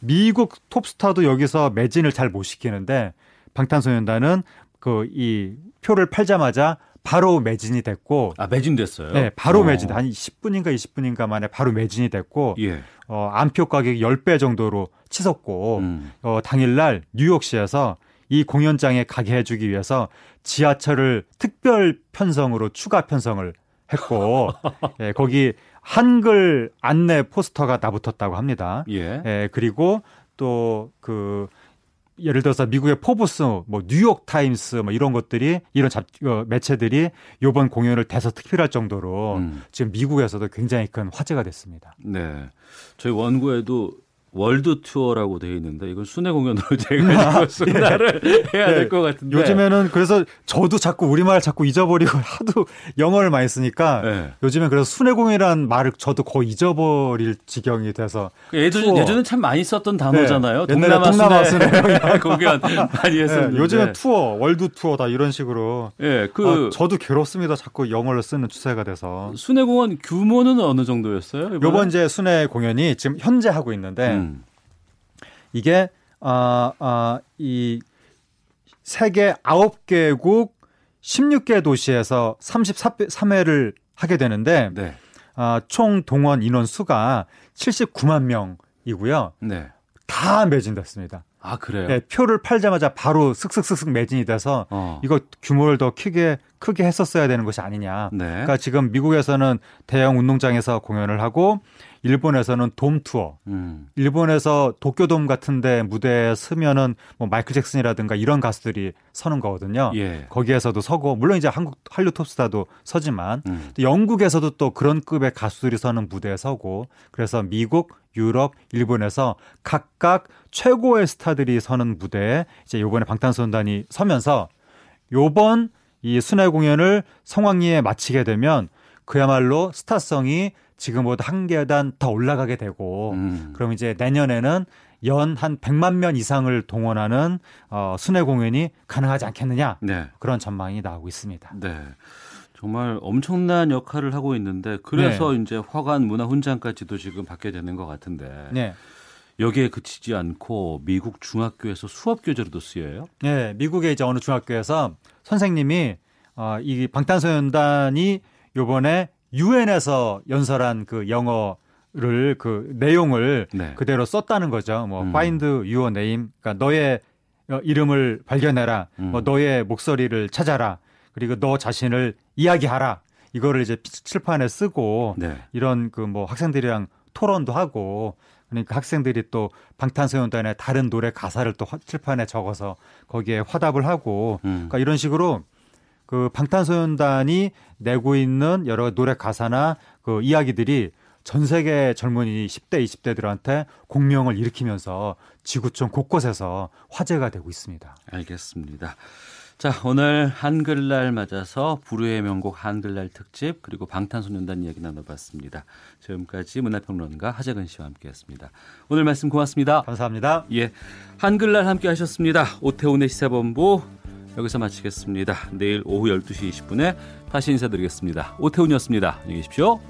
미국 톱스타도 여기서 매진을 잘 못 시키는데 방탄소년단은 그 이 표를 팔자마자 바로 매진이 됐고 아 매진됐어요? 네, 바로 어. 매진 한 10분인가 20분인가 만에 바로 매진이 됐고 예. 어, 안표 가격이 10배 정도로 치솟고 음. 어, 당일날 뉴욕시에서 이 공연장에 가게 해주기 위해서 지하철을 특별 편성으로 추가 편성을 했고 (laughs) 예, 거기 한글 안내 포스터가 나붙었다고 합니다. 예. 예 그리고 또그 예를 들어서 미국의 포브스, 뭐 뉴욕 타임스 뭐 이런 것들이 이런 잡 어, 매체들이 이번 공연을 대서특필할 정도로 음. 지금 미국에서도 굉장히 큰 화제가 됐습니다. 네. 저희 원고에도 world tour라고 되어 있는데 이건 순회 공연으로 (laughs) 제가 순화를 예. 해야 될것 네. 같은데 요즘에는 그래서 저도 자꾸 우리말 자꾸 잊어버리고 (laughs) 하도 영어를 많이 쓰니까 네. 요즘엔 그래서 순회 공연이라는 말을 저도 거의 잊어버릴 지경이 돼서 그 예전 예전에 참 많이 썼던 단어잖아요. 네. 동남아, 동남아 순회, 순회 (laughs) 공연 많이 네. 했었는데 요즘엔 투어, 월드 투어 다 이런 식으로 예, 그 아, 저도 괴롭습니다. 자꾸 영어를 쓰는 추세가 돼서 순회 공연 규모는 어느 정도였어요? 요번 이제 순회 공연이 지금 현재 하고 있는데 음. 이게 아, 아, 이 세계 9개국 16개 도시에서 33회를 하게 되는데 네. 아, 총 동원 인원 수가 79만 명이고요. 네. 다 매진됐습니다. 아 그래요? 네, 표를 팔자마자 바로 슥슥슥슥 매진이 돼서 어. 이거 규모를 더 크게 크게 했었어야 되는 것이 아니냐. 네. 그러니까 지금 미국에서는 대형 운동장에서 공연을 하고 일본에서는 돔 투어. 음. 일본에서 도쿄돔 같은데 무대에 서면은 뭐 마이클 잭슨이라든가 이런 가수들이 서는 거거든요. 예. 거기에서도 서고 물론 이제 한국 한류 톱스타도 서지만 음. 영국에서도 또 그런 급의 가수들이 서는 무대에 서고 그래서 미국, 유럽, 일본에서 각각 최고의 스타들이 서는 무대에 이제 요번에 방탄소년단이 서면서 요번 이 순회 공연을 성황리에 마치게 되면 그야말로 스타성이 지금보다 한 계단 더 올라가게 되고 음. 그럼 이제 내년에는 연 한 100만 명 이상을 동원하는 어, 순회 공연이 가능하지 않겠느냐 네. 그런 전망이 나오고 있습니다. 네. 정말 엄청난 역할을 하고 있는데 그래서 네. 이제 화관 문화 훈장까지도 지금 받게 되는 것 같은데 네. 여기에 그치지 않고 미국 중학교에서 수업 교재로도 쓰여요? 네, 미국의 이제 어느 중학교에서 선생님이 어, 이 방탄소년단이 요번에 유엔에서 연설한 그 영어를 그 내용을 네. 그대로 썼다는 거죠. 뭐 음. find your name, 그러니까 너의 어, 이름을 발견해라, 음. 뭐 너의 목소리를 찾아라, 그리고 너 자신을 이야기하라. 이거를 이제 칠판에 쓰고 네. 이런 그 뭐 학생들이랑 토론도 하고 그러니까 학생들이 또 방탄소년단의 다른 노래 가사를 또 칠판에 적어서 거기에 화답을 하고 음. 그러니까 이런 식으로 그 방탄소년단이 내고 있는 여러 노래 가사나 그 이야기들이 전 세계 젊은이 10대, 20대들한테 공명을 일으키면서 지구촌 곳곳에서 화제가 되고 있습니다. 알겠습니다. 자, 오늘 한글날 맞아서 불후의 명곡 한글날 특집 그리고 방탄소년단 이야기 나눠봤습니다. 지금까지 문화평론가 하재근 씨와 함께했습니다. 오늘 말씀 고맙습니다. 감사합니다. 예, 한글날 함께하셨습니다. 오태훈의 시사본부 여기서 마치겠습니다. 내일 오후 12시 20분에 다시 인사드리겠습니다. 오태훈이었습니다. 안녕히 계십시오.